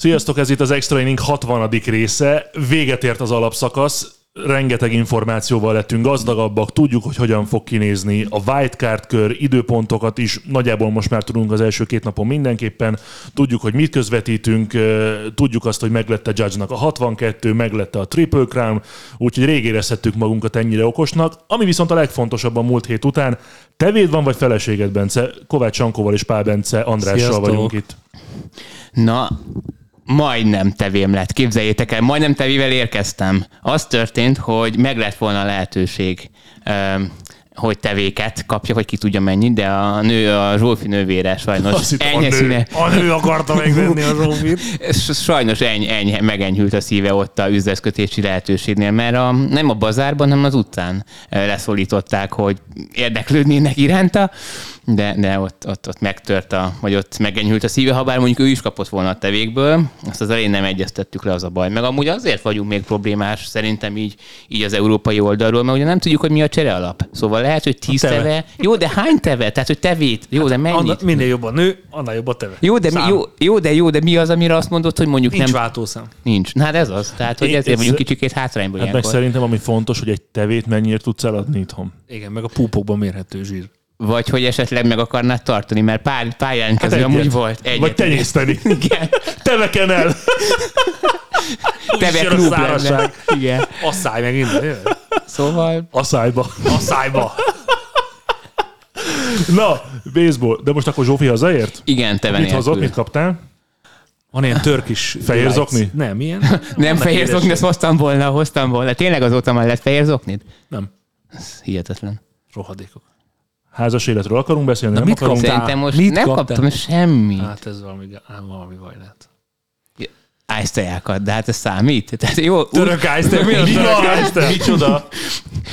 Sziasztok, ez itt az Extra Inning 60. része. Véget ért az alapszakasz. Rengeteg információval lettünk gazdagabbak, tudjuk, hogy hogyan fog kinézni a wildcard kör, időpontokat is nagyjából most már tudunk az első két napon mindenképpen. Tudjuk, hogy mit közvetítünk, tudjuk azt, hogy meglette Judge-nak a 62, meglette a Triple Crown, úgyhogy rég érezhettük magunkat ennyire okosnak. Ami viszont a legfontosabb a múlt hét után, tevéd van vagy feleséged, Bence? Kovács Sankóval és Pál Bence Andrással Sziasztok. vagyunk itt. Na, majdnem tevém lett, képzeljétek el, majdnem tevével érkeztem. Az történt, hogy meg lett volna a lehetőség, hogy tevéket kapja, hogy ki tudja mennyit, de a nő, a Zsófi nővére sajnos enyhe színe, A nő akarta megvenni a Zsófit. S- sajnos eny, eny, megenyhült a szíve ott a üzletkötési lehetőségnél, mert a, nem a bazárban, hanem az utcán leszólították, hogy érdeklődnének iránta, de, de ott, ott, ott megtört a, vagy ott megenyhült a szíve, ha bár mondjuk ő is kapott volna a tevékből, azt az elején nem egyeztettük le, az a baj. Meg amúgy azért vagyunk még problémás, szerintem így, így az európai oldalról, mert ugye nem tudjuk, hogy mi a csere alap. Szóval lehet, hogy tíz teve. teve. Jó, de hány teve? Tehát, hogy tevét. Jó, de mennyit? Annál, minél jobb a nő, annál jobb a teve. Jó de, mi, jó, jó, de jó, de mi az, amire azt mondod, hogy mondjuk Nincs nem... váltószám. Nincs. Na hát ez az. Tehát, hogy ezért ez- vagyunk kicsikét hátrányban Hát meg szerintem ami fontos, hogy egy tevét mennyire tudsz eladni itthon. Igen, meg a púpokban mérhető zsír. Vagy hogy esetleg meg akarnád tartani, mert pár, jelentkező Hát amúgy volt. Egyet. Vagy tenyészteni. Igen. Teveken el! Teve klub lenne. Igen. Asszály meg innen. Szóval A szájba. Asszályba. Na, baseball. De most akkor Zsófi hazaért? igen, teve Mit hozott, mit kaptál? Van ilyen törkis Fehér zokni? Nem, ilyen. Nem Vannak fehér zokni, ezt hoztam volna, hoztam volna. Tényleg azóta már lett fehér zoknid? Nem. Ez hihetetlen. Rohadékok. Házas életről akarunk beszélni? nem mit akarunk? kaptál? Szerintem most Mit nem kaptál? kaptam semmit. Hát ez valami, ám valami baj lehet. Ájztejákat, de hát ez számít. Tehát jó, Török ájszter, mi a török van? ájszter? Micsoda?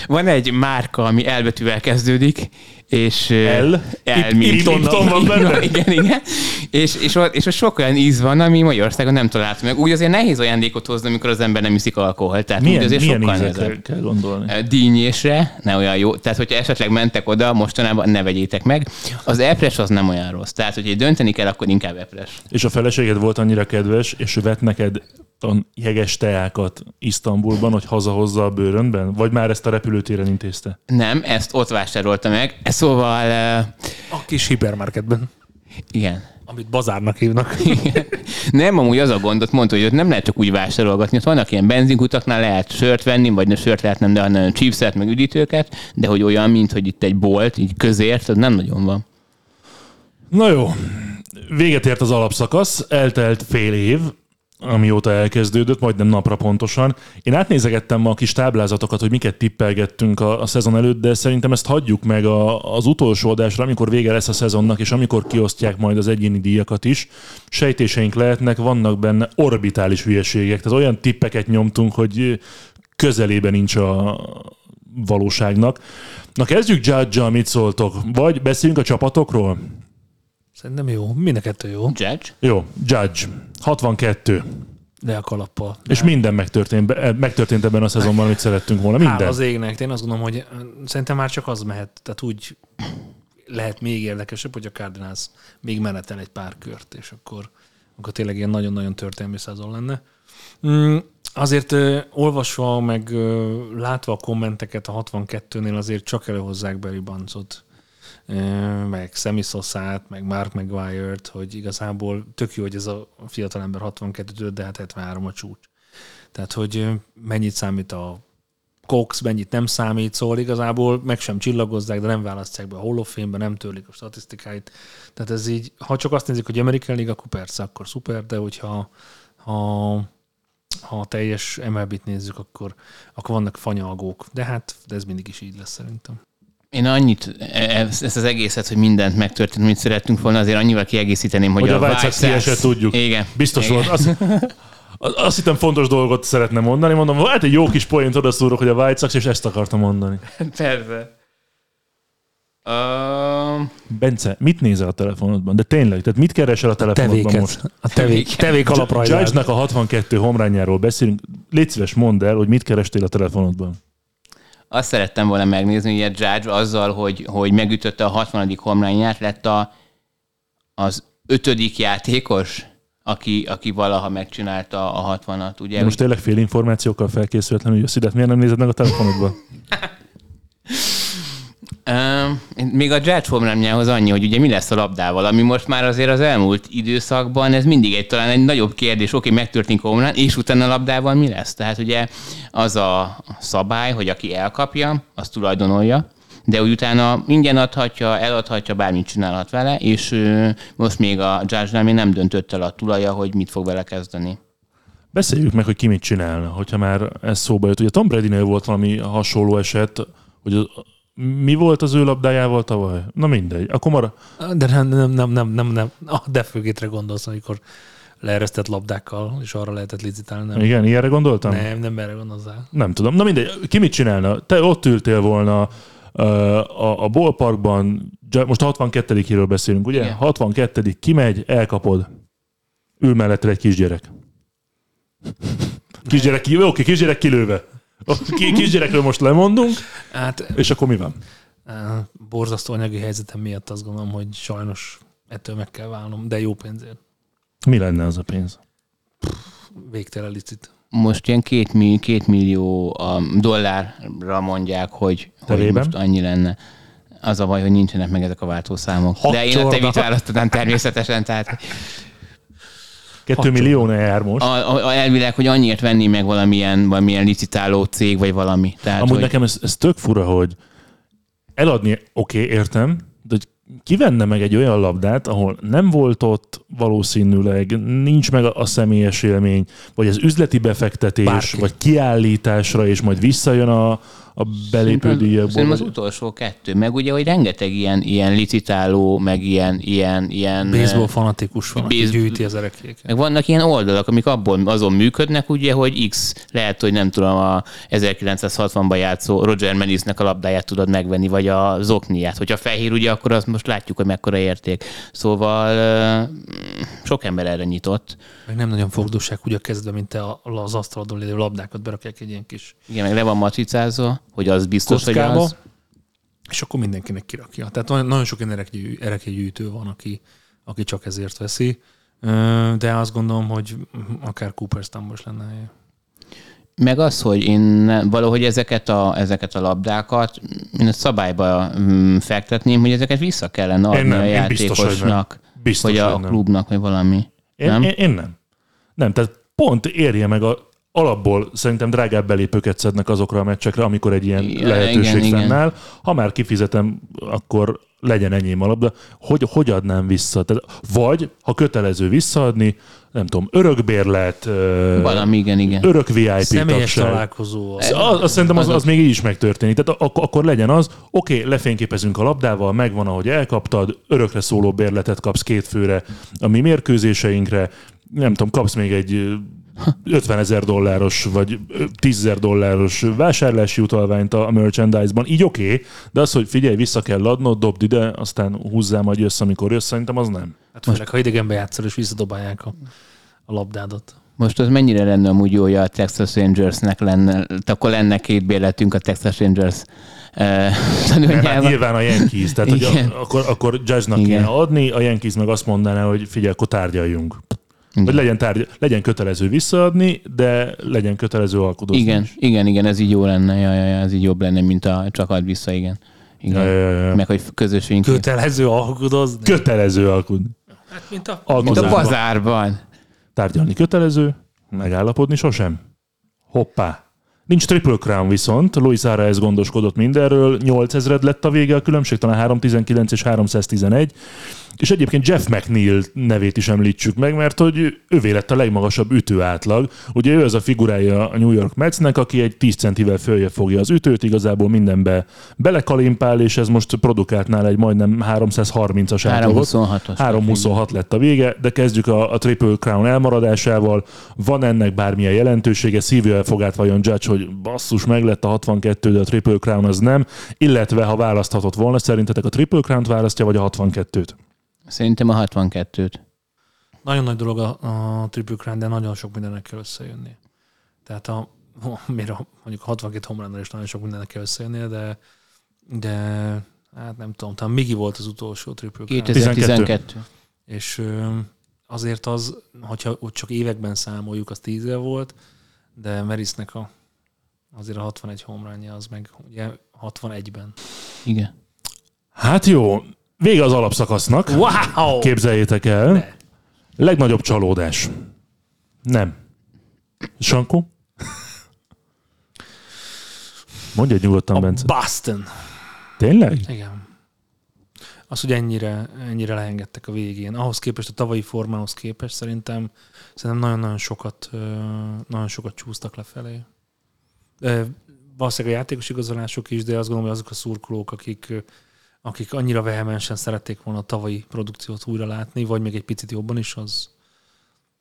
Van egy márka, ami elbetűvel kezdődik, és... L? El, Ip- Ipton van benne? Igen, igen. És, és, ott, és ott sok olyan íz van, ami Magyarországon nem találtam meg. Úgy azért nehéz ajándékot hozni, amikor az ember nem iszik alkoholt. Tehát Milyen, úgy azért milyen sokkal ízekre nehezebb. kell gondolni? Dínyésre, ne olyan jó. Tehát, hogyha esetleg mentek oda, mostanában ne vegyétek meg. Az epres az nem olyan rossz. Tehát, hogyha dönteni kell, akkor inkább epres. És a feleséged volt annyira kedves, és ő vett neked a jeges teákat Isztambulban, hogy hazahozza a bőrönben? Vagy már ezt a repülőtéren intézte? Nem, ezt ott vásárolta meg. Szóval, ö, A kis hipermarketben, igen. amit bazárnak hívnak. Nem, amúgy az a gondot mondta, hogy ott nem lehet csak úgy vásárolgatni. Ott vannak ilyen benzinkutaknál lehet sört venni, vagy ne sört lehet nem, de hanem chipset, meg üdítőket, de hogy olyan, mint hogy itt egy bolt, így közért, az nem nagyon van. Na jó, véget ért az alapszakasz, eltelt fél év, amióta elkezdődött, majdnem napra pontosan. Én átnézegettem ma a kis táblázatokat, hogy miket tippelgettünk a, a szezon előtt, de szerintem ezt hagyjuk meg a, az utolsó adásra, amikor vége lesz a szezonnak, és amikor kiosztják majd az egyéni díjakat is. Sejtéseink lehetnek, vannak benne orbitális hülyeségek, tehát olyan tippeket nyomtunk, hogy közelében nincs a valóságnak. Na kezdjük judge mit szóltok? Vagy beszéljünk a csapatokról? Szerintem jó. Mind a kettő jó. Judge? Jó, Judge. 62. De a kalappal. És minden megtörtént, be- megtörtént ebben a szezonban, amit szerettünk volna. Hál Minden. az égnek. Én azt gondolom, hogy szerintem már csak az mehet. Tehát úgy lehet még érdekesebb, hogy a Cardinals még menetel egy pár kört, és akkor, akkor tényleg ilyen nagyon-nagyon történelmi szezon lenne. Mm, azért ö, olvasva, meg ö, látva a kommenteket a 62-nél azért csak előhozzák Barry Bondsot, ö, meg Sammy Sosa-t, meg Mark Maguire-t, hogy igazából tök jó, hogy ez a fiatalember 62 de hát 73 a csúcs. Tehát, hogy mennyit számít a Cox, mennyit nem számít, szóval igazából meg sem csillagozzák, de nem választják be a Hall of Fame-be, nem törlik a statisztikáit. Tehát ez így, ha csak azt nézik, hogy American League, akkor persze, akkor szuper, de hogyha ha, ha teljes MLB-t nézzük, akkor, akkor vannak fanyalgók. De hát de ez mindig is így lesz szerintem. Én annyit, ezt ezt az egészet, hogy mindent megtörtént, amit szerettünk volna, azért annyival kiegészíteném, hogy, Hogy a Sox kiesett, tudjuk. Igen. Biztos Igen. volt. Azt, azt hittem fontos dolgot szeretne mondani. Mondom, hát egy jó kis poént odaszúrok, hogy a White Sox, és ezt akartam mondani. Persze. Uh, Bence, mit nézel a telefonodban? De tényleg, tehát mit keresel a telefonodban Tevéket. most? A tevék, tevék alaprajzát. Judge-nak a 62 homrányáról beszélünk. Légy szíves, mondd el, hogy mit kerestél a telefonodban. Azt szerettem volna megnézni, hogy a Judge azzal, hogy, hogy megütötte a 60. homrányát, lett a, az ötödik játékos, aki, aki valaha megcsinálta a 60-at, ugye? De most tényleg fél információkkal felkészületlenül jössz ide, miért nem nézed meg a telefonodban? Még a Judge homerunjához annyi, hogy ugye mi lesz a labdával, ami most már azért az elmúlt időszakban, ez mindig egy talán egy nagyobb kérdés, oké, megtörténik a homerun, és utána a labdával mi lesz? Tehát ugye az a szabály, hogy aki elkapja, az tulajdonolja, de úgy utána ingyen adhatja, eladhatja, bármit csinálhat vele, és most még a Judge-nál még nem döntött el a tulaja, hogy mit fog vele kezdeni. Beszéljük meg, hogy ki mit csinálna, hogyha már ez szóba jött. Ugye Tom Brady-nél volt valami hasonló eset, hogy mi volt az ő labdájával tavaly? Na mindegy. Akkor mara... De nem, nem, nem, nem, nem, nem. A defőgétre gondolsz, amikor leeresztett labdákkal, és arra lehetett licitálni. Nem, Igen, ilyenre gondoltam? nem, nem erre gondolzál. Nem tudom. Na mindegy, ki mit csinálna? Te ott ültél volna a, a ballparkban, most a 62 ről beszélünk, ugye? Igen. 62 kimegy, elkapod. Ül mellette egy kisgyerek. Kisgyerek, ki, oké, kisgyerek kilőve. Ki- Kisgyerekről most lemondunk, Hát és akkor mi van? borzasztó anyagi helyzetem miatt azt gondolom, hogy sajnos ettől meg kell válnom, de jó pénzért. Mi lenne az a pénz? Végtelen licit. Most ilyen két, mi, két millió dollárra mondják, hogy, hogy Terében? most annyi lenne. Az a baj, hogy nincsenek meg ezek a váltószámok. Hat De én a csorda. tevit választanám természetesen, tehát Kettő millió ne jár most. a, a, a elvileg, hogy annyiért venni meg valamilyen, valamilyen licitáló cég, vagy valami. Tehát, Amúgy hogy nekem ez, ez tök fura, hogy eladni, oké, okay, értem, de hogy kivenne meg egy olyan labdát, ahol nem volt ott valószínűleg, nincs meg a, a személyes élmény, vagy az üzleti befektetés, Bárki. vagy kiállításra, és majd visszajön a, a belépő díjakból. Szerintem az utolsó kettő. Meg ugye, hogy rengeteg ilyen, ilyen licitáló, meg ilyen, ilyen, ilyen Baseball fanatikus van, aki Base- gyűjti az erekéket. Meg vannak ilyen oldalak, amik abból azon működnek, ugye, hogy X lehet, hogy nem tudom, a 1960-ban játszó Roger Menisnek a labdáját tudod megvenni, vagy a zokniát. Hogyha fehér, ugye, akkor azt most látjuk, hogy mekkora érték. Szóval ö, sok ember erre nyitott. Meg nem nagyon fogdosság úgy a kezdve, mint te a- az asztalodon lévő labdákat berakják egy ilyen kis Igen, meg le van matricázva, hogy az biztos, kockába, hogy az. és akkor mindenkinek kirakja. Tehát nagyon, sok ilyen erekjegyűjtő van, aki, aki csak ezért veszi, de azt gondolom, hogy akár Cooperstownban is lenne helye. Meg az, hogy én valahogy ezeket a, ezeket a labdákat én a szabályba mm, fektetném, hogy ezeket vissza kellene adni nem, a én biztos, hogy nem. játékosnak, Biztos, vagy a hogy nem. klubnak, vagy valami. Én, nem? Én, én nem. Nem, tehát pont érje meg a alapból szerintem drágább belépőket szednek azokra a meccsekre, amikor egy ilyen Igen, lehetőség igen, igen. fennáll. Ha már kifizetem, akkor legyen enyém a labda. Hogy, hogy adnám vissza? Tehát, vagy, ha kötelező visszaadni, nem tudom, örökbérlet, Valami, igen, igen. örök VIP Személyes tagság. találkozó. Az, Az, az, szerintem az, az még így is megtörténik. Tehát ak- akkor legyen az, oké, okay, lefényképezünk a labdával, megvan, ahogy elkaptad, örökre szóló bérletet kapsz két főre a mi mérkőzéseinkre, nem tudom, kapsz még egy 50 ezer dolláros, vagy ö, 10 ezer dolláros vásárlási utalványt a merchandise-ban. Így oké, okay, de az, hogy figyelj, vissza kell adnod, dobd ide, aztán húzzál, majd jössz, amikor jössz, szerintem az nem. hát főleg, ha idegenbe játszol, és visszadobálják a, a labdádat. Most az mennyire lenne amúgy jó, hogy a Texas Rangersnek lenne, tehát akkor lenne két bérletünk a Texas Rangers Mert hát nyilván a Yankees, tehát hogy a, akkor, akkor Judge-nak kéne adni, a Yankees meg azt mondaná, hogy figyelj, akkor tárgyaljunk. Vagy legyen, tárgy, legyen kötelező visszaadni, de legyen kötelező alkudozni Igen, is. igen, igen, ez így jó lenne, ja, ja, ja, ez így jobb lenne, mint a csak ad vissza, igen. igen. Ja, ja, ja. Meg hogy közösségünk. Kötelező alkudozni. Kötelező alkudni. hát, mint a, Mint a bazárban. Tárgyalni kötelező, megállapodni sosem. Hoppá. Nincs Triple Crown viszont, Luis Arraez gondoskodott mindenről, 8000 lett a vége, a különbség talán 319 és 311, és egyébként Jeff McNeil nevét is említsük meg, mert hogy ővé lett a legmagasabb ütő átlag. Ugye ő az a figurája a New York Metsnek, aki egy 10 centivel följebb fogja az ütőt, igazából mindenbe belekalimpál, és ez most produkált nála egy majdnem 330-as átlagot. 326-os. 326 lett a vége, de kezdjük a, a Triple Crown elmaradásával. Van ennek bármilyen jelentősége? Szívja fogát vajon Judge, hogy basszus, meg lett a 62, de a Triple Crown az nem. Illetve, ha választhatott volna, szerintetek a Triple Crown-t választja, vagy a 62-t? Szerintem a 62-t. Nagyon nagy dolog a, a Triple Crown, de nagyon sok mindennek kell összejönni. Tehát a, mire mondjuk a 62 homránnal is nagyon sok mindennek kell összejönni, de, de hát nem tudom, talán Migi volt az utolsó Triple Crown. 2012. És azért az, hogyha ott csak években számoljuk, az 10 év volt, de Merisnek a, azért a 61 homránja az meg ugye 61-ben. Igen. Hát jó, vége az alapszakasznak. Wow! Képzeljétek el. Ne. Legnagyobb csalódás. Nem. Sankó? Mondj egy nyugodtan, A Bence. Boston. Tényleg? Igen. Az, hogy ennyire, ennyire leengedtek a végén. Ahhoz képest, a tavalyi formához képest szerintem, szerintem nagyon-nagyon sokat, nagyon sokat csúsztak lefelé. Valószínűleg a játékos igazolások is, de azt gondolom, hogy azok a szurkolók, akik, akik annyira vehemensen szerették volna a tavalyi produkciót újra látni, vagy még egy picit jobban is, az,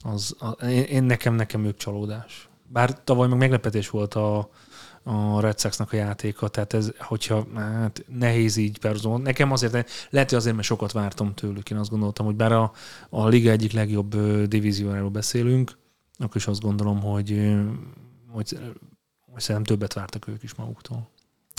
az a, én, én nekem, nekem ők csalódás. Bár tavaly meg meglepetés volt a, a Red Sox-nak a játéka, tehát ez, hogyha hát nehéz így párhuzamon. Nekem azért, lehet, hogy azért, mert sokat vártam tőlük. Én azt gondoltam, hogy bár a, a liga egyik legjobb divíziójáról beszélünk, akkor is azt gondolom, hogy, hogy, hogy szerintem többet vártak ők is maguktól.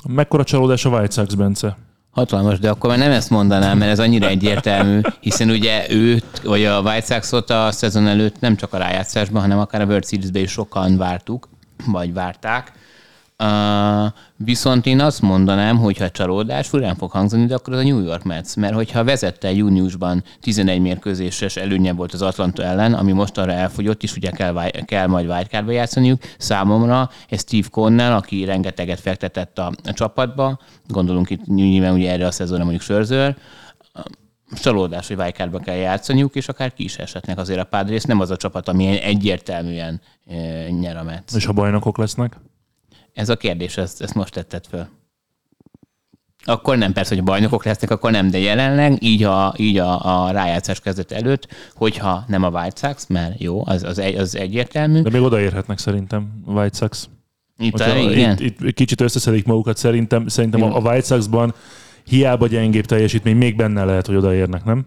Mekkora csalódás a White Sox, Bence? Hatalmas, de akkor már nem ezt mondanám, mert ez annyira egyértelmű, hiszen ugye őt, vagy a White Sox-ot a szezon előtt nem csak a rájátszásban, hanem akár a World Series-ben is sokan vártuk, vagy várták. Viszont én azt mondanám, hogy ha csalódás, furán fog hangzani, de akkor az a New York Mets. Mert hogyha vezette júniusban 11 mérkőzéses előnye volt az Atlanta ellen, ami mostanra elfogyott, és ugye kell, kell majd wildcardba játszaniuk, számomra ez Steve Connell, aki rengeteget fektetett a, a csapatba, gondolunk itt nyilván ugye erre a szezonra mondjuk Sörzőr, csalódás, hogy wildcardba kell játszaniuk, és akár ki is eshetnek azért a Padres. Nem az a csapat, ami egyértelműen e, nyer a Mets. És ha bajnokok lesznek? Ez a kérdés, ezt, ezt most tetted föl. Akkor nem, persze, hogy bajnokok lesznek, akkor nem, de jelenleg így a, így a, a rájátszás kezdet előtt, hogyha nem a White Sox, mert jó, az, az, egy, az egyértelmű. De még odaérhetnek szerintem a White Sox. Itt, a, igen. itt, itt kicsit összeszedik magukat, szerintem, szerintem a, a White Sox-ban hiába gyengébb teljesítmény, még benne lehet, hogy odaérnek, nem?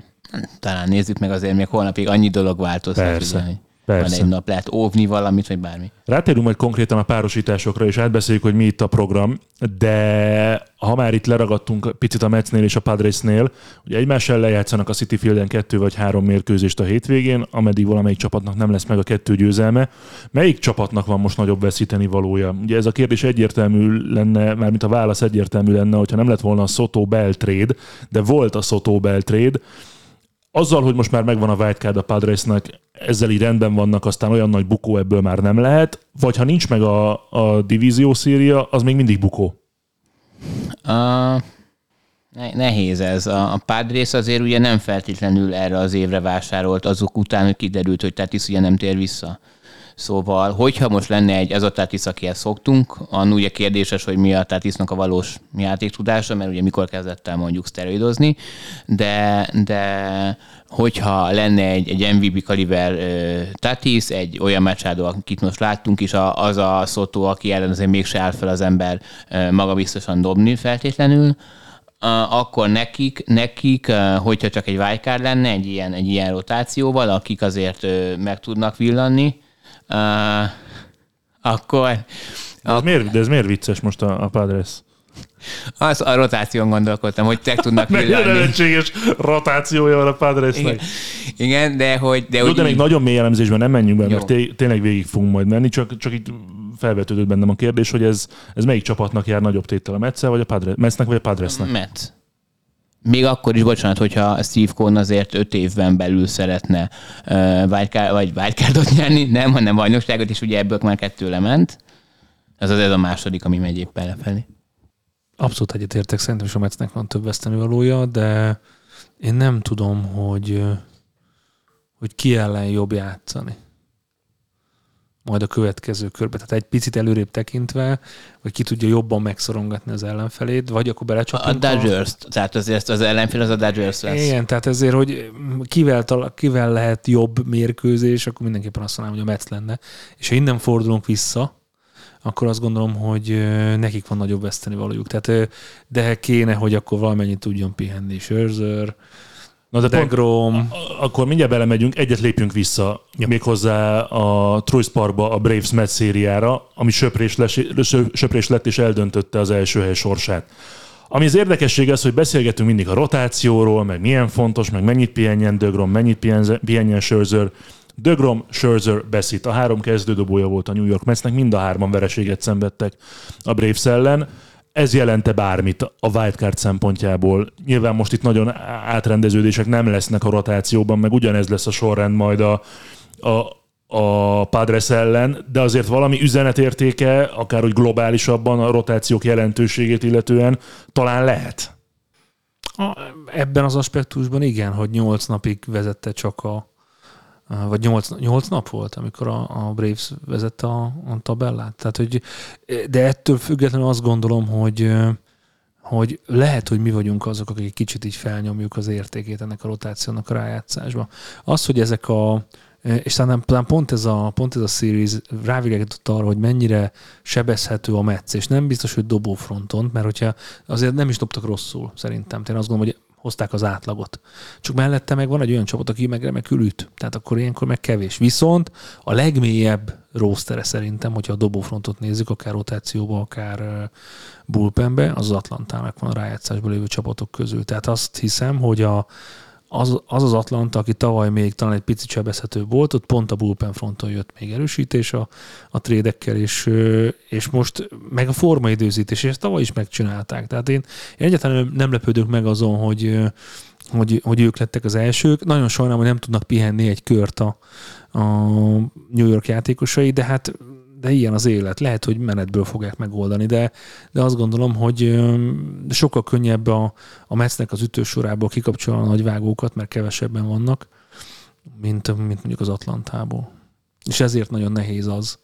Talán nézzük meg azért, még holnapig annyi dolog változhat. Persze, Ugye, hogy van persze. egy nap, lehet óvni valamit, vagy bármi. Rátérünk majd konkrétan a párosításokra, és átbeszéljük, hogy mi itt a program, de ha már itt leragadtunk picit a Metsnél és a Padresnél, hogy egymás ellen játszanak a City Fielden kettő vagy három mérkőzést a hétvégén, ameddig valamelyik csapatnak nem lesz meg a kettő győzelme. Melyik csapatnak van most nagyobb veszíteni valója? Ugye ez a kérdés egyértelmű lenne, mármint a válasz egyértelmű lenne, hogyha nem lett volna a Soto Bell trade, de volt a Soto Bell trade, azzal, hogy most már megvan a wildcard a Padresnek, ezzel így rendben vannak, aztán olyan nagy bukó ebből már nem lehet, vagy ha nincs meg a, a divízió széria, az még mindig bukó. Ne- nehéz ez. A, a Padres azért ugye nem feltétlenül erre az évre vásárolt azok után, kiderült, hogy Tatis ugye nem tér vissza. Szóval, hogyha most lenne egy, ez a Tatis, akihez szoktunk, annól ugye kérdéses, hogy mi a Tatisnak a valós játéktudása, mert ugye mikor kezdett el mondjuk szteroidozni, de, de hogyha lenne egy, egy MVP kaliber uh, egy olyan Machado, akit most láttunk is, a, az a Soto, aki ellen azért mégse áll fel az ember uh, magabiztosan dobni feltétlenül, akkor nekik, nekik hogyha csak egy wildcard lenne, egy ilyen, egy ilyen rotációval, akik azért meg tudnak villanni, uh, akkor De ez, miért, de ez miért vicces most a, a Padres? az a rotáción gondolkodtam, hogy te tudnak villanni. lehetséges rotációja van a Padresnek. Igen, igen, de hogy... De, Jó, hogy de még nagyon mély elemzésben nem menjünk be, Jó. mert té- tényleg végig fogunk majd menni, csak, csak itt felvetődött bennem a kérdés, hogy ez, ez melyik csapatnak jár nagyobb téttel, a Metszel, vagy a Padres, Metsznek, vagy a Padresnek? Met. Még akkor is, bocsánat, hogyha Steve Cohn azért öt évben belül szeretne uh, wildcard, vagy wildcardot nyerni, nem, hanem bajnokságot, és ugye ebből már kettő lement. Ez az ez a második, ami megy éppen lefelé. Abszolút egyetértek, szerintem is a Metsnek van több vesztenivalója, de én nem tudom, hogy, hogy ki ellen jobb játszani majd a következő körbe. Tehát egy picit előrébb tekintve, vagy ki tudja jobban megszorongatni az ellenfelét, vagy akkor belecsapunk. A Dodgers, a... tehát azért az ellenfél az a Dodgers lesz. Igen, tehát ezért, hogy kivel, kivel lehet jobb mérkőzés, akkor mindenképpen azt mondanám, hogy a Mets lenne. És ha innen fordulunk vissza, akkor azt gondolom, hogy nekik van nagyobb veszteni valójuk. Tehát, de kéne, hogy akkor valamennyit tudjon pihenni Scherzer, Na de Degrom. Pont, akkor mindjárt belemegyünk, egyet lépjünk vissza ja. méghozzá a Truist Parkba, a Braves Mets szériára, ami söprés, les, söprés lett és eldöntötte az első hely sorsát. Ami az érdekesség az, hogy beszélgetünk mindig a rotációról, meg milyen fontos, meg mennyit pihenjen Degrom, mennyit pihenjen Scherzer. Degrom, Scherzer, Beszit. A három kezdődobója volt a New York Metsnek, mind a hárman vereséget szenvedtek a Braves ellen ez jelente bármit a wildcard szempontjából. Nyilván most itt nagyon átrendeződések nem lesznek a rotációban, meg ugyanez lesz a sorrend majd a, a, a Padres ellen, de azért valami üzenetértéke, akár úgy globálisabban a rotációk jelentőségét illetően talán lehet. A, ebben az aspektusban igen, hogy nyolc napig vezette csak a, vagy nyolc, nyolc nap volt, amikor a, a Braves vezette a, a tabellát. Tehát, hogy, de ettől függetlenül azt gondolom, hogy hogy lehet, hogy mi vagyunk azok, akik kicsit így felnyomjuk az értékét ennek a rotációnak a rájátszásba. Az, hogy ezek a és talán, talán pont ez a, pont ez a series rávilágított arra, hogy mennyire sebezhető a Metsz, és nem biztos, hogy dobófronton, mert hogyha azért nem is dobtak rosszul, szerintem. Én azt gondolom, hogy hozták az átlagot. Csak mellette meg van egy olyan csapat, aki meg remekül üt. Tehát akkor ilyenkor meg kevés. Viszont a legmélyebb rósztere szerintem, hogyha a dobófrontot nézzük, akár rotációba, akár bullpenbe, az az Atlantának van a rájátszásban lévő csapatok közül. Tehát azt hiszem, hogy a, az, az az Atlanta, aki tavaly még talán egy picit sebezhető volt, ott pont a bullpen fronton jött még erősítés a, a trédekkel, és, és most meg a formaidőzítés, és ezt tavaly is megcsinálták. Tehát én, én egyáltalán nem lepődök meg azon, hogy, hogy, hogy ők lettek az elsők. Nagyon sajnálom, hogy nem tudnak pihenni egy kört a, a New York játékosai, de hát de ilyen az élet. Lehet, hogy menetből fogják megoldani, de, de azt gondolom, hogy sokkal könnyebb a, a Metsznek az ütősorából kikapcsolni a nagyvágókat, mert kevesebben vannak, mint, mint mondjuk az Atlantából. És ezért nagyon nehéz az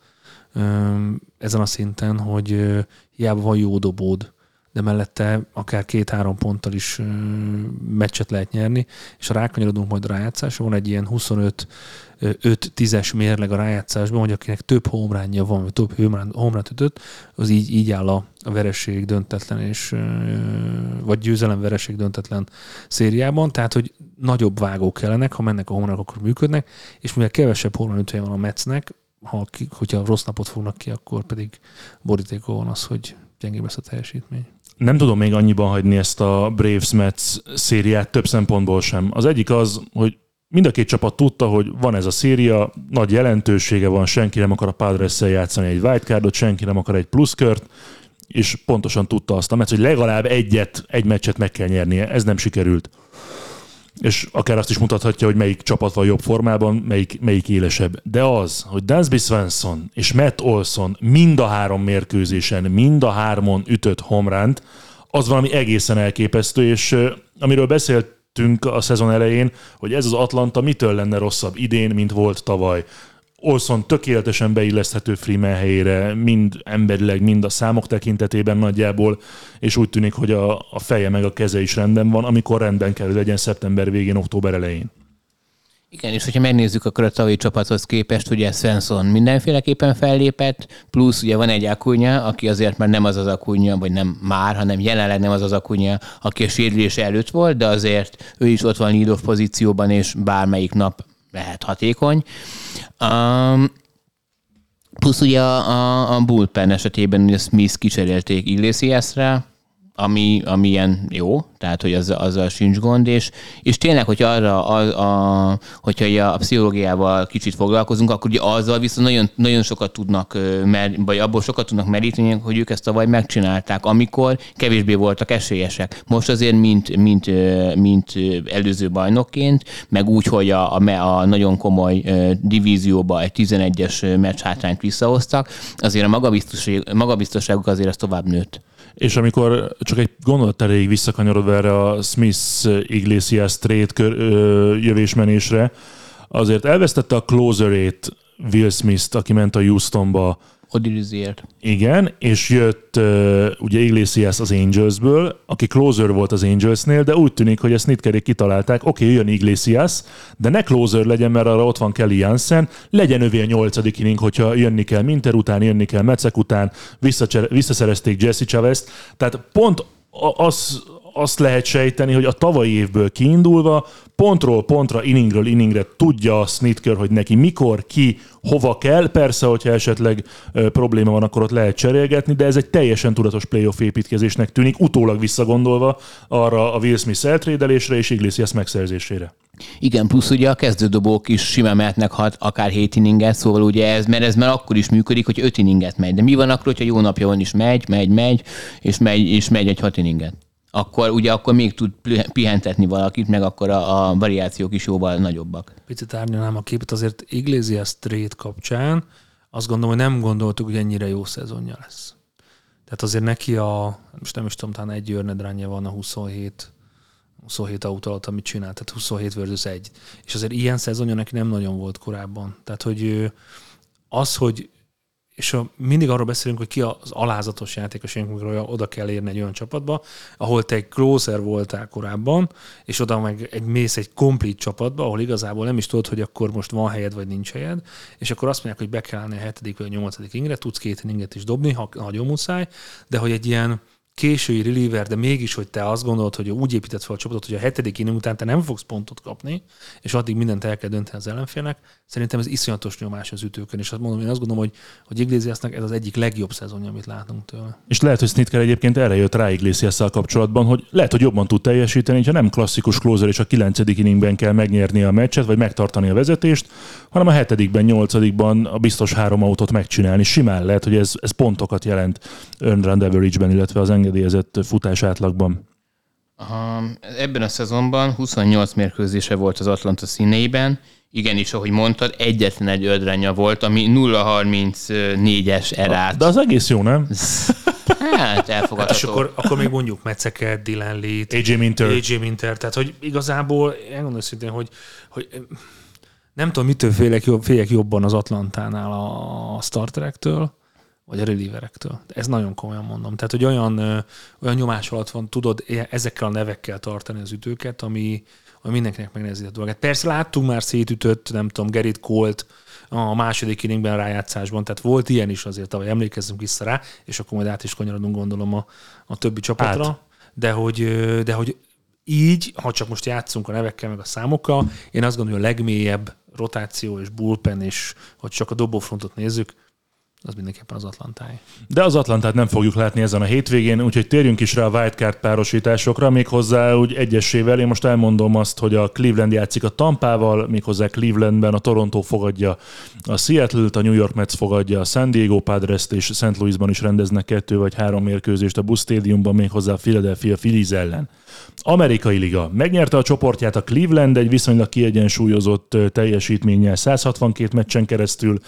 ezen a szinten, hogy hiába van jó dobód, de mellette akár két-három ponttal is meccset lehet nyerni, és rákanyarodunk majd a rájátszásra, van egy ilyen 25 5-10-es mérleg a rájátszásban, hogy akinek több homránja van, vagy több homránt ütött, az így, így áll a, vereség döntetlen, és, vagy győzelem vereség döntetlen szériában, tehát, hogy nagyobb vágók kellenek, ha mennek a homránok, akkor működnek, és mivel kevesebb homrán van a Metsznek, ha, hogyha rossz napot fognak ki, akkor pedig borítékon van az, hogy gyengébb lesz a teljesítmény nem tudom még annyiban hagyni ezt a Braves Mets szériát több szempontból sem. Az egyik az, hogy mind a két csapat tudta, hogy van ez a széria, nagy jelentősége van, senki nem akar a padres játszani egy wildcardot, senki nem akar egy pluszkört, és pontosan tudta azt a meccs, hogy legalább egyet, egy meccset meg kell nyernie. Ez nem sikerült. És akár azt is mutathatja, hogy melyik csapat van jobb formában, melyik, melyik élesebb. De az, hogy Dansby Svensson és Matt Olson mind a három mérkőzésen, mind a hármon ütött homránt, az valami egészen elképesztő, és amiről beszélt hittünk a szezon elején, hogy ez az Atlanta mitől lenne rosszabb idén, mint volt tavaly. Olson tökéletesen beilleszthető Freeman helyére, mind emberileg, mind a számok tekintetében nagyjából, és úgy tűnik, hogy a, a feje meg a keze is rendben van, amikor rendben kell legyen szeptember végén, október elején. Igen, és hogyha megnézzük akkor a tavalyi csapathoz képest, ugye Svensson mindenféleképpen fellépett, plusz ugye van egy akunya, aki azért már nem az az akunya, vagy nem már, hanem jelenleg nem az az akunya, aki a sérülése előtt volt, de azért ő is ott van lead pozícióban, és bármelyik nap lehet hatékony. Um, plusz ugye a, a, a bullpen esetében ugye Smith kicserélték Iglesiasra, ami, ami ilyen jó, tehát hogy az, azzal sincs gond, és, és tényleg, hogy arra, a, a, hogyha a pszichológiával kicsit foglalkozunk, akkor ugye azzal viszont nagyon, nagyon sokat tudnak, mer, vagy abból sokat tudnak meríteni, hogy ők ezt tavaly megcsinálták, amikor kevésbé voltak esélyesek. Most azért, mint, mint, mint előző bajnokként, meg úgy, hogy a, a, a nagyon komoly divízióba egy 11-es meccs hátrányt visszahoztak, azért a magabiztosság, magabiztosságuk azért az tovább nőtt. És amikor csak egy gondolat erejéig visszakanyarodva erre a Smith-Iglesias trade kör, ö, jövésmenésre, azért elvesztette a closerét Will Smith-t, aki ment a Houstonba, Odiriziért. Igen, és jött uh, ugye Iglesias az Angelsből, aki closer volt az Angelsnél, de úgy tűnik, hogy ezt Snitkerék kitalálták, oké, okay, jön Iglesias, de ne closer legyen, mert arra ott van Kelly Jansen, legyen övé a nyolcadik inning, hogyha jönni kell Minter után, jönni kell Mecek után, visszaszerezték Jesse chavez tehát pont az, azt lehet sejteni, hogy a tavalyi évből kiindulva pontról pontra, inningről inningre tudja a Snitker, hogy neki mikor, ki, hova kell. Persze, hogyha esetleg ö, probléma van, akkor ott lehet cserélgetni, de ez egy teljesen tudatos playoff építkezésnek tűnik, utólag visszagondolva arra a Will Smith eltrédelésre és Iglesias megszerzésére. Igen, plusz ugye a kezdődobók is simán mehetnek hat, akár 7 inninget, szóval ugye ez, mert ez már akkor is működik, hogy 5 inninget megy. De mi van akkor, hogyha jó napja van is megy, megy, megy, és megy, és megy egy 6 inninget? Akkor ugye akkor még tud pihentetni valakit, meg akkor a, a variációk is jóval nagyobbak. Picit árnyalnám a képet, azért Iglesias trade kapcsán azt gondolom, hogy nem gondoltuk, hogy ennyire jó szezonja lesz. Tehát azért neki a, most nem is tudom, talán egy őrnedránja van a 27 27 autó alatt, amit csinált, tehát 27 versus 1. És azért ilyen szezonja neki nem nagyon volt korábban. Tehát, hogy az, hogy és a, mindig arról beszélünk, hogy ki az alázatos játékos, amikor oda kell érni egy olyan csapatba, ahol te egy closer voltál korábban, és oda meg egy mész egy komplet csapatba, ahol igazából nem is tudod, hogy akkor most van helyed, vagy nincs helyed, és akkor azt mondják, hogy be kell állni a hetedik vagy a nyolcadik ingre, tudsz két inget is dobni, ha nagyon muszáj, de hogy egy ilyen késői reliever, de mégis, hogy te azt gondolod, hogy úgy épített fel a csapatot, hogy a hetedik inning után te nem fogsz pontot kapni, és addig mindent el kell dönteni az ellenfélnek, szerintem ez iszonyatos nyomás az ütőkön, és azt mondom, én azt gondolom, hogy, hogy Iglesiasnak ez az egyik legjobb szezonja, amit látunk tőle. És lehet, hogy Snitker egyébként erre jött rá iglesias kapcsolatban, hogy lehet, hogy jobban tud teljesíteni, ha nem klasszikus closer és a kilencedik inningben kell megnyerni a meccset, vagy megtartani a vezetést, hanem a hetedikben, nyolcadikban a biztos három autót megcsinálni. Simán lehet, hogy ez, ez pontokat jelent earned run average-ben, illetve az engedélyezett futás átlagban. Aha, ebben a szezonban 28 mérkőzése volt az Atlanta színeiben, igenis, ahogy mondtad, egyetlen egy ödrenye volt, ami 0-34-es erát. De az egész jó, nem? Hát, elfogadható. És akkor, akkor még mondjuk Metzeket, Dylan Lee-t, AJ Minter. AJ Minter, tehát hogy igazából, elmondom szintén, hogy, hogy nem tudom, mitől félek, jobb, félek jobban az Atlantánál a starterektől, vagy a relieverektől. Ez nagyon komolyan mondom. Tehát, hogy olyan, olyan nyomás alatt van, tudod ezekkel a nevekkel tartani az ütőket, ami, ami mindenkinek megnehezíti a dolgát. Persze láttunk már szétütött, nem tudom, Gerrit Colt a második inningben rájátszásban, tehát volt ilyen is azért, ahogy emlékezzünk vissza rá, és akkor majd át is kanyarodunk gondolom a, a többi csapatra. Át. De hogy, de hogy így, ha csak most játszunk a nevekkel, meg a számokkal, én azt gondolom, hogy a legmélyebb rotáció és bullpen, és hogy csak a dobófrontot nézzük, az mindenképpen az Atlantáj. De az Atlantát nem fogjuk látni ezen a hétvégén, úgyhogy térjünk is rá a wildcard párosításokra, méghozzá úgy egyesével. Én most elmondom azt, hogy a Cleveland játszik a Tampával, méghozzá Clevelandben a Toronto fogadja a Seattle-t, a New York Mets fogadja a San Diego Padres-t, és St. Louisban is rendeznek kettő vagy három mérkőzést a Busch Stadiumban, méghozzá a Philadelphia Phillies ellen. Amerikai Liga. Megnyerte a csoportját a Cleveland egy viszonylag kiegyensúlyozott teljesítménnyel 162 meccsen keresztül.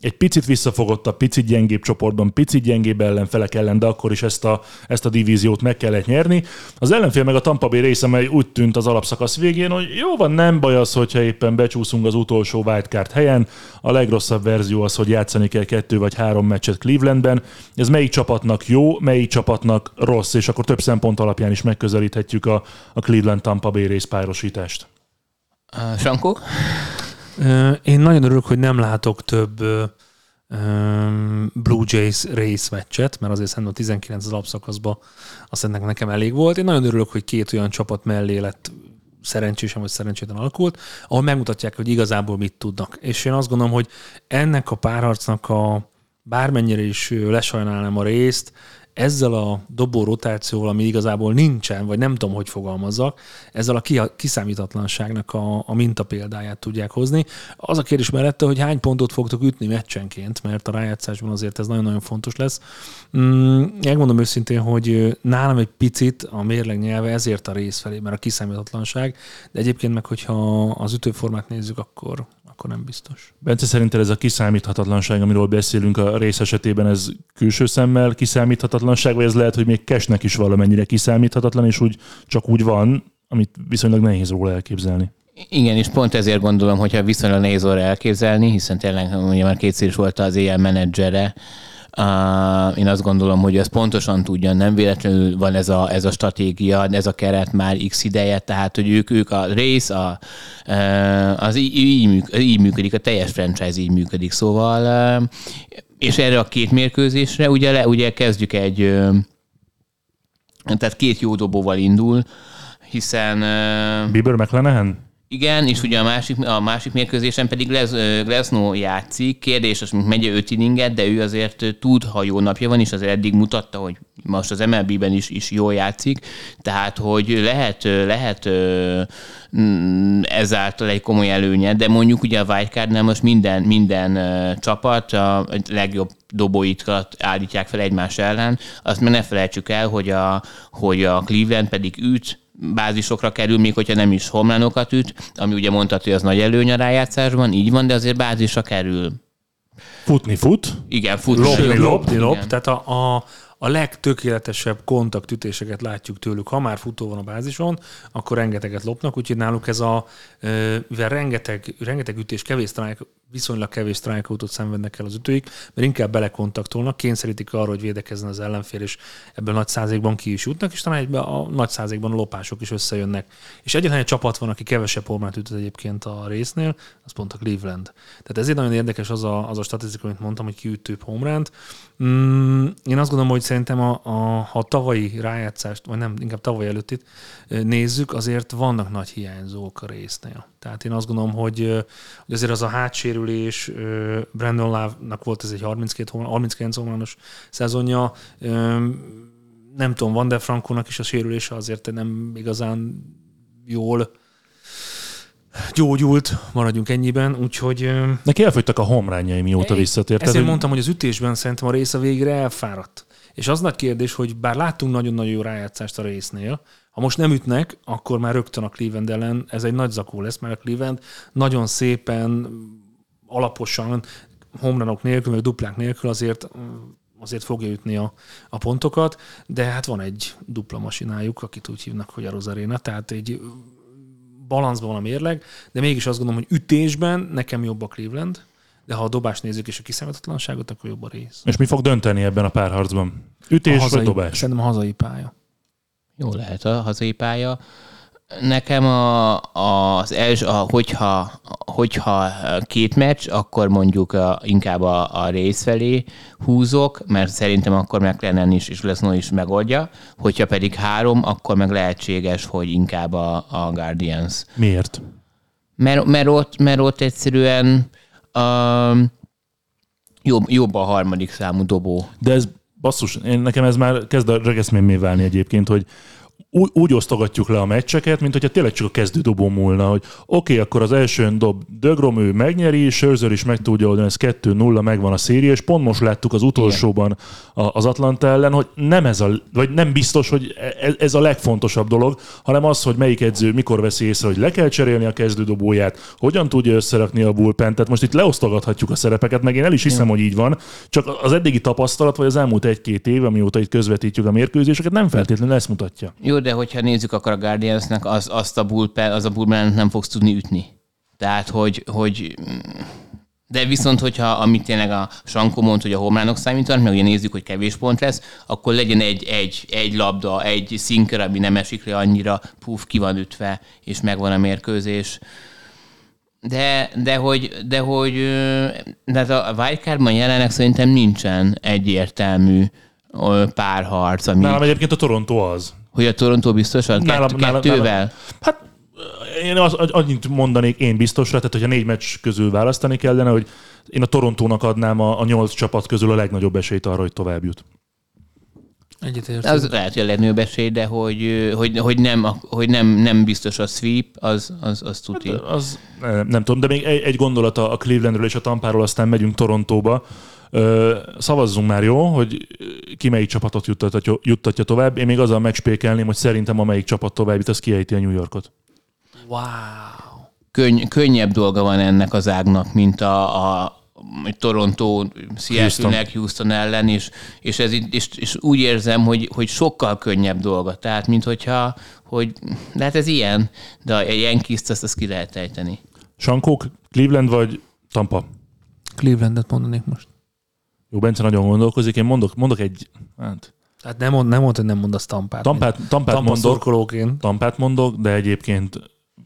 Egy picit visszafogott a picit gyengébb csoportban, picit gyengébb ellenfelek ellen, de akkor is ezt a, ezt a divíziót meg kellett nyerni. Az ellenfél meg a Tampa Bay része, mely úgy tűnt az alapszakasz végén, hogy jó van, nem baj az, hogyha éppen becsúszunk az utolsó wildcard helyen. A legrosszabb verzió az, hogy játszani kell kettő vagy három meccset Clevelandben. Ez melyik csapatnak jó, melyik csapatnak rossz, és akkor több szempont alapján is megközelíthetjük a, a Cleveland-Tampa Bay részpárosítást. Uh, Sankó? Én nagyon örülök, hogy nem látok több Blue Jays race meccset, mert azért szerintem a 19 az alapszakaszban azt ennek nekem elég volt. Én nagyon örülök, hogy két olyan csapat mellé lett szerencsésem vagy szerencsétlen alakult, ahol megmutatják, hogy igazából mit tudnak. És én azt gondolom, hogy ennek a párharcnak a bármennyire is lesajnálnám a részt, ezzel a dobó rotációval, ami igazából nincsen, vagy nem tudom, hogy fogalmazzak, ezzel a ki- kiszámíthatlanságnak a, a mintapéldáját tudják hozni. Az a kérdés mellette, hogy hány pontot fogtok ütni meccsenként, mert a rájátszásban azért ez nagyon-nagyon fontos lesz. Mm, megmondom őszintén, hogy nálam egy picit a mérleg nyelve ezért a rész felé, mert a kiszámíthatlanság, de egyébként meg, hogyha az ütőformát nézzük, akkor, akkor nem biztos. Bence, szerinted ez a kiszámíthatatlanság, amiről beszélünk a rész esetében, ez külső szemmel kiszámíthatatlanság, vagy ez lehet, hogy még kesnek is valamennyire kiszámíthatatlan, és úgy csak úgy van, amit viszonylag nehéz róla elképzelni. Igen, és pont ezért gondolom, hogyha viszonylag nehéz óra elképzelni, hiszen tényleg ugye már kétszer is volt az éjjel menedzsere, Uh, én azt gondolom, hogy ez pontosan tudja, nem véletlenül van ez a, ez a stratégia, ez a keret már x ideje, tehát hogy ők, ők a rész, a, uh, az így, így, működik, a teljes franchise így működik, szóval uh, és erre a két mérkőzésre ugye, le, ugye kezdjük egy tehát két jó dobóval indul, hiszen... Uh, Bieber McLennan? Igen, és ugye a másik, a másik mérkőzésen pedig Glasnow játszik. Kérdés, az megy öt inninget, de ő azért tud, ha jó napja van, és azért eddig mutatta, hogy most az MLB-ben is, is jól játszik. Tehát, hogy lehet, lehet mm, ezáltal egy komoly előnye, de mondjuk ugye a Wildcardnál most minden, minden csapat a legjobb dobóikat állítják fel egymás ellen. Azt meg ne felejtsük el, hogy a, hogy a Cleveland pedig üt, bázisokra kerül, még hogyha nem is homlánokat üt, ami ugye mondta, hogy az nagy előny a rájátszásban, így van, de azért bázisra kerül. Futni fut. Igen, futni. Lopni, lopni, lop. Tehát a, a, a legtökéletesebb kontaktütéseket látjuk tőlük. Ha már futó van a bázison, akkor rengeteget lopnak, úgyhogy náluk ez a, mivel rengeteg, rengeteg ütés, kevés strike, viszonylag kevés strikeoutot szenvednek el az ütőik, mert inkább belekontaktolnak, kényszerítik arra, hogy védekezzen az ellenfél, és ebből nagy százékban ki is jutnak, és talán egyben a nagy százékban a lopások is összejönnek. És egyetlen egy csapat van, aki kevesebb homlát üt egyébként a résznél, az pont a Cleveland. Tehát ezért nagyon érdekes az a, az a statisztika, amit mondtam, hogy ki üt több homránt. Mm, én azt gondolom, hogy szerintem a, a, ha a tavalyi rájátszást, vagy nem, inkább tavaly előttit nézzük, azért vannak nagy hiányzók a résznél. Tehát én azt gondolom, hogy, hogy azért az a hátsérülés, Brandon Love-nak volt ez egy 32 hónap, 39 hónapos szezonja, nem tudom, Van der Frankónak is a sérülése azért nem igazán jól gyógyult, maradjunk ennyiben, úgyhogy... Neki elfogytak a homrányai, mióta visszatért. Ezért mondtam, hogy az ütésben szerintem a rész a végre elfáradt. És az nagy kérdés, hogy bár láttunk nagyon-nagyon jó rájátszást a résznél, ha most nem ütnek, akkor már rögtön a Cleveland ellen ez egy nagy zakó lesz, mert a Cleveland nagyon szépen, alaposan, homranok nélkül, meg duplák nélkül azért azért fogja ütni a, a pontokat, de hát van egy dupla masinájuk, akit úgy hívnak, hogy a Rosarena, tehát egy balanszban van a mérleg, de mégis azt gondolom, hogy ütésben nekem jobb a Cleveland, de ha a dobást nézzük és a kiszámíthatatlanságot, akkor jobb a rész. És mi fog dönteni ebben a párharcban? Ütés a hazai, vagy dobás? Szerintem a hazai pálya. Jó lehet a hazai pálya. Nekem a, az első, a, hogyha, hogyha két meccs, akkor mondjuk a, inkább a, a rész felé húzok, mert szerintem akkor McLennan is és Lesno is megoldja. Hogyha pedig három, akkor meg lehetséges, hogy inkább a, a Guardians. Miért? Mert, mert, ott, mert ott egyszerűen um, jobb, jobb a harmadik számú dobó. De ez basszus, én, nekem ez már kezd a regeszmémé válni egyébként, hogy úgy, úgy osztogatjuk le a meccseket, mint hogyha tényleg csak a kezdődobó múlna, hogy oké, okay, akkor az elsőn dob Dögrom, ő megnyeri, Sörzer is meg tudja oldani, ez 2-0, megvan a széria, és pont most láttuk az utolsóban az Atlanta ellen, hogy nem ez a, vagy nem biztos, hogy ez, ez a legfontosabb dolog, hanem az, hogy melyik edző mikor veszi észre, hogy le kell cserélni a kezdődobóját, hogyan tudja összerakni a bullpen, tehát most itt leosztogathatjuk a szerepeket, meg én el is hiszem, Igen. hogy így van, csak az eddigi tapasztalat, vagy az elmúlt egy-két év, amióta itt közvetítjük a mérkőzéseket, nem feltétlenül ezt mutatja. Jó, de hogyha nézzük, akkor a Guardiansnek az, azt a bullpen, az a bullpen nem fogsz tudni ütni. Tehát, hogy, hogy de viszont, hogyha amit tényleg a Sankó mond, hogy a homlánok számítanak, meg ugye nézzük, hogy kevés pont lesz, akkor legyen egy, egy, egy labda, egy szinker, ami nem esik le annyira, puf, ki van ütve, és megvan a mérkőzés. De, de hogy, de hogy de hát a Wildcardban jelenleg szerintem nincsen egyértelmű párharc. Ami... Nálam egyébként a Toronto az. Hogy a Toronto biztosan? Nálam, Kett, nálam, kettővel? Nálam, hát én az, annyit mondanék én biztosra, tehát hogyha négy meccs közül választani kellene, hogy én a Torontónak adnám a, a nyolc csapat közül a legnagyobb esélyt arra, hogy tovább jut. Egyetértünk. Az lehet, hogy a legnagyobb esély, de hogy, hogy, hogy, nem, hogy nem, nem biztos a sweep, az, az, az tuti. Hát, az, nem, nem tudom, de még egy, egy gondolat a Clevelandről és a Tampáról, aztán megyünk Torontóba. Ö, szavazzunk már, jó, hogy ki melyik csapatot juttatja, juttatja tovább. Én még azzal megspékelném, hogy szerintem amelyik csapat tovább jut, az kiejti a New Yorkot. Wow. Könny, könnyebb dolga van ennek az ágnak, mint a, a Toronto, Seattle-nek, Houston. Ellen, és, és, ez, és, és, úgy érzem, hogy, hogy sokkal könnyebb dolga. Tehát, mint hogyha, hogy, de hát ez ilyen, de a Yankees-t azt, azt ki lehet ejteni. Sankók, Cleveland vagy Tampa? Clevelandet mondanék most. Jó, Bence nagyon gondolkozik, én mondok, mondok egy... Hát, Tehát nem mond, nem mond, hogy nem mondasz Tampát. Tampát, Tampát Tampa mondok, szurkolóként. Tampát mondok, de egyébként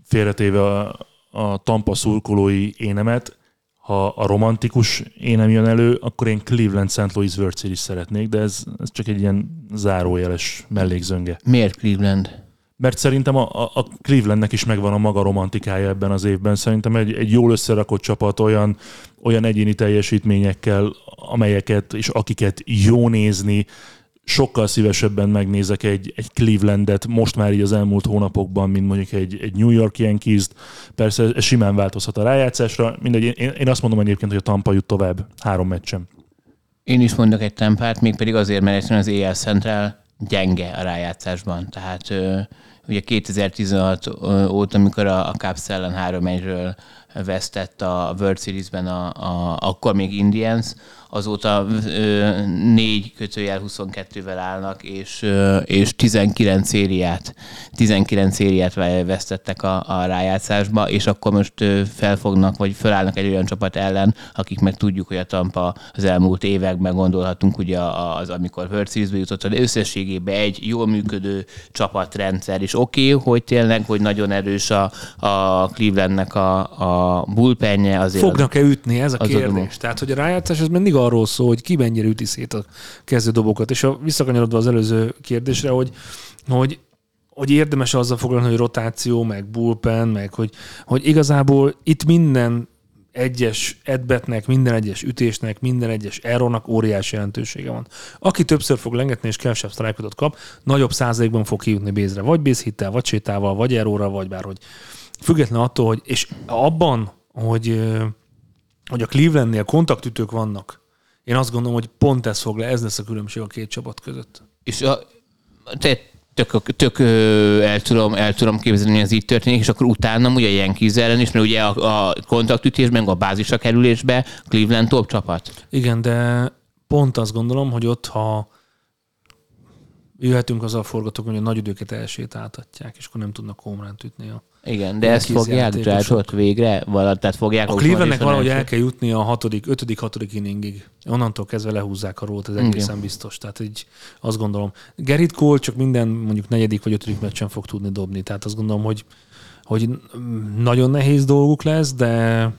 félretéve a, a Tampa szurkolói énemet, ha a romantikus énem jön elő, akkor én Cleveland St. Louis World Series szeretnék, de ez, ez csak egy ilyen zárójeles mellékzönge. Miért Cleveland? Mert szerintem a, a, Clevelandnek is megvan a maga romantikája ebben az évben. Szerintem egy, egy jól összerakott csapat olyan, olyan egyéni teljesítményekkel, amelyeket és akiket jó nézni, sokkal szívesebben megnézek egy, egy Clevelandet most már így az elmúlt hónapokban, mint mondjuk egy, egy New York Yankees-t. Persze ez simán változhat a rájátszásra. Mindegy, én, én azt mondom egyébként, hogy a Tampa jut tovább három meccsen. Én is mondok egy tempát, mégpedig azért, mert egyszerűen az EL Central gyenge a rájátszásban. Tehát ugye 2016 óta, amikor a, a Cubs ellen három egyről vesztett a World Series-ben a, a, akkor még Indians, azóta ö, négy kötőjel 22-vel állnak, és, ö, és 19 szériát, 19 szériát vesztettek a, a rájátszásba, és akkor most ö, felfognak, vagy felállnak egy olyan csapat ellen, akik meg tudjuk, hogy a Tampa az elmúlt években gondolhatunk, ugye az, amikor World Series-be jutott, de összességében egy jól működő csapatrendszer, és oké, okay, hogy tényleg, hogy nagyon erős a, a Clevelandnek a, a bullpenje. Azért Fognak-e ütni, ez a kérdés. Tehát, hogy a rájátszás az mindig arról szól, hogy ki mennyire üti szét a kezdődobokat. És a, visszakanyarodva az előző kérdésre, hogy, hogy hogy érdemes azzal foglalni, hogy rotáció, meg bullpen, meg hogy, hogy igazából itt minden egyes edbetnek, minden egyes ütésnek, minden egyes errónak óriási jelentősége van. Aki többször fog lengetni és kevesebb strike kap, nagyobb százalékban fog kijutni bézre. Vagy bézhittel, vagy sétával, vagy erróra, vagy bárhogy. Független attól, hogy, és abban, hogy, hogy a Clevelandnél kontaktütők vannak, én azt gondolom, hogy pont ez fog le, ez lesz a különbség a két csapat között. És a, te tök, tök el, tudom, el tudom képzelni, hogy ez így történik, és akkor utána ugye ilyen ellen is, mert ugye a, a kontaktütésben, a bázisra kerülésbe Cleveland top csapat. Igen, de pont azt gondolom, hogy ott, ha jöhetünk az a forgatók, hogy a nagy időket elsétáltatják, és akkor nem tudnak homránt ütni a igen, de ezt fogják Drydot végre? Vala, tehát fogják a Clevelandnek valahogy el kell jutni a hatodik, ötödik, hatodik inningig. Onnantól kezdve lehúzzák a rót, ez egészen Igen. biztos. Tehát így azt gondolom. Gerrit Cole csak minden mondjuk negyedik vagy ötödik meccsen fog tudni dobni. Tehát azt gondolom, hogy, hogy nagyon nehéz dolguk lesz, de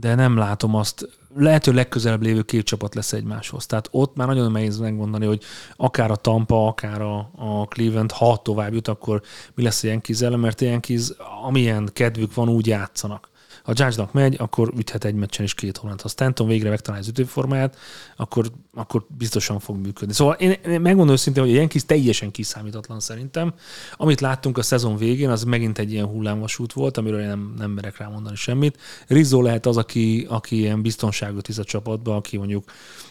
de nem látom azt, lehető legközelebb lévő két csapat lesz egymáshoz. Tehát ott már nagyon nehéz megmondani, hogy akár a Tampa, akár a, a Cleveland, ha tovább jut, akkor mi lesz Yankees ellen, mert a Yankees, amilyen kedvük van, úgy játszanak. Ha Judge-nak megy, akkor üthet egy meccsen is két hónapot. Ha Stanton végre megtalálja az ütőformáját, akkor, akkor biztosan fog működni. Szóval én, én megmondom őszintén, hogy a Yankees teljesen kiszámítatlan szerintem. Amit láttunk a szezon végén, az megint egy ilyen hullámvasút volt, amiről én nem, nem merek rámondani semmit. Rizzo lehet az, aki, aki ilyen biztonságot visz a csapatba, aki mondjuk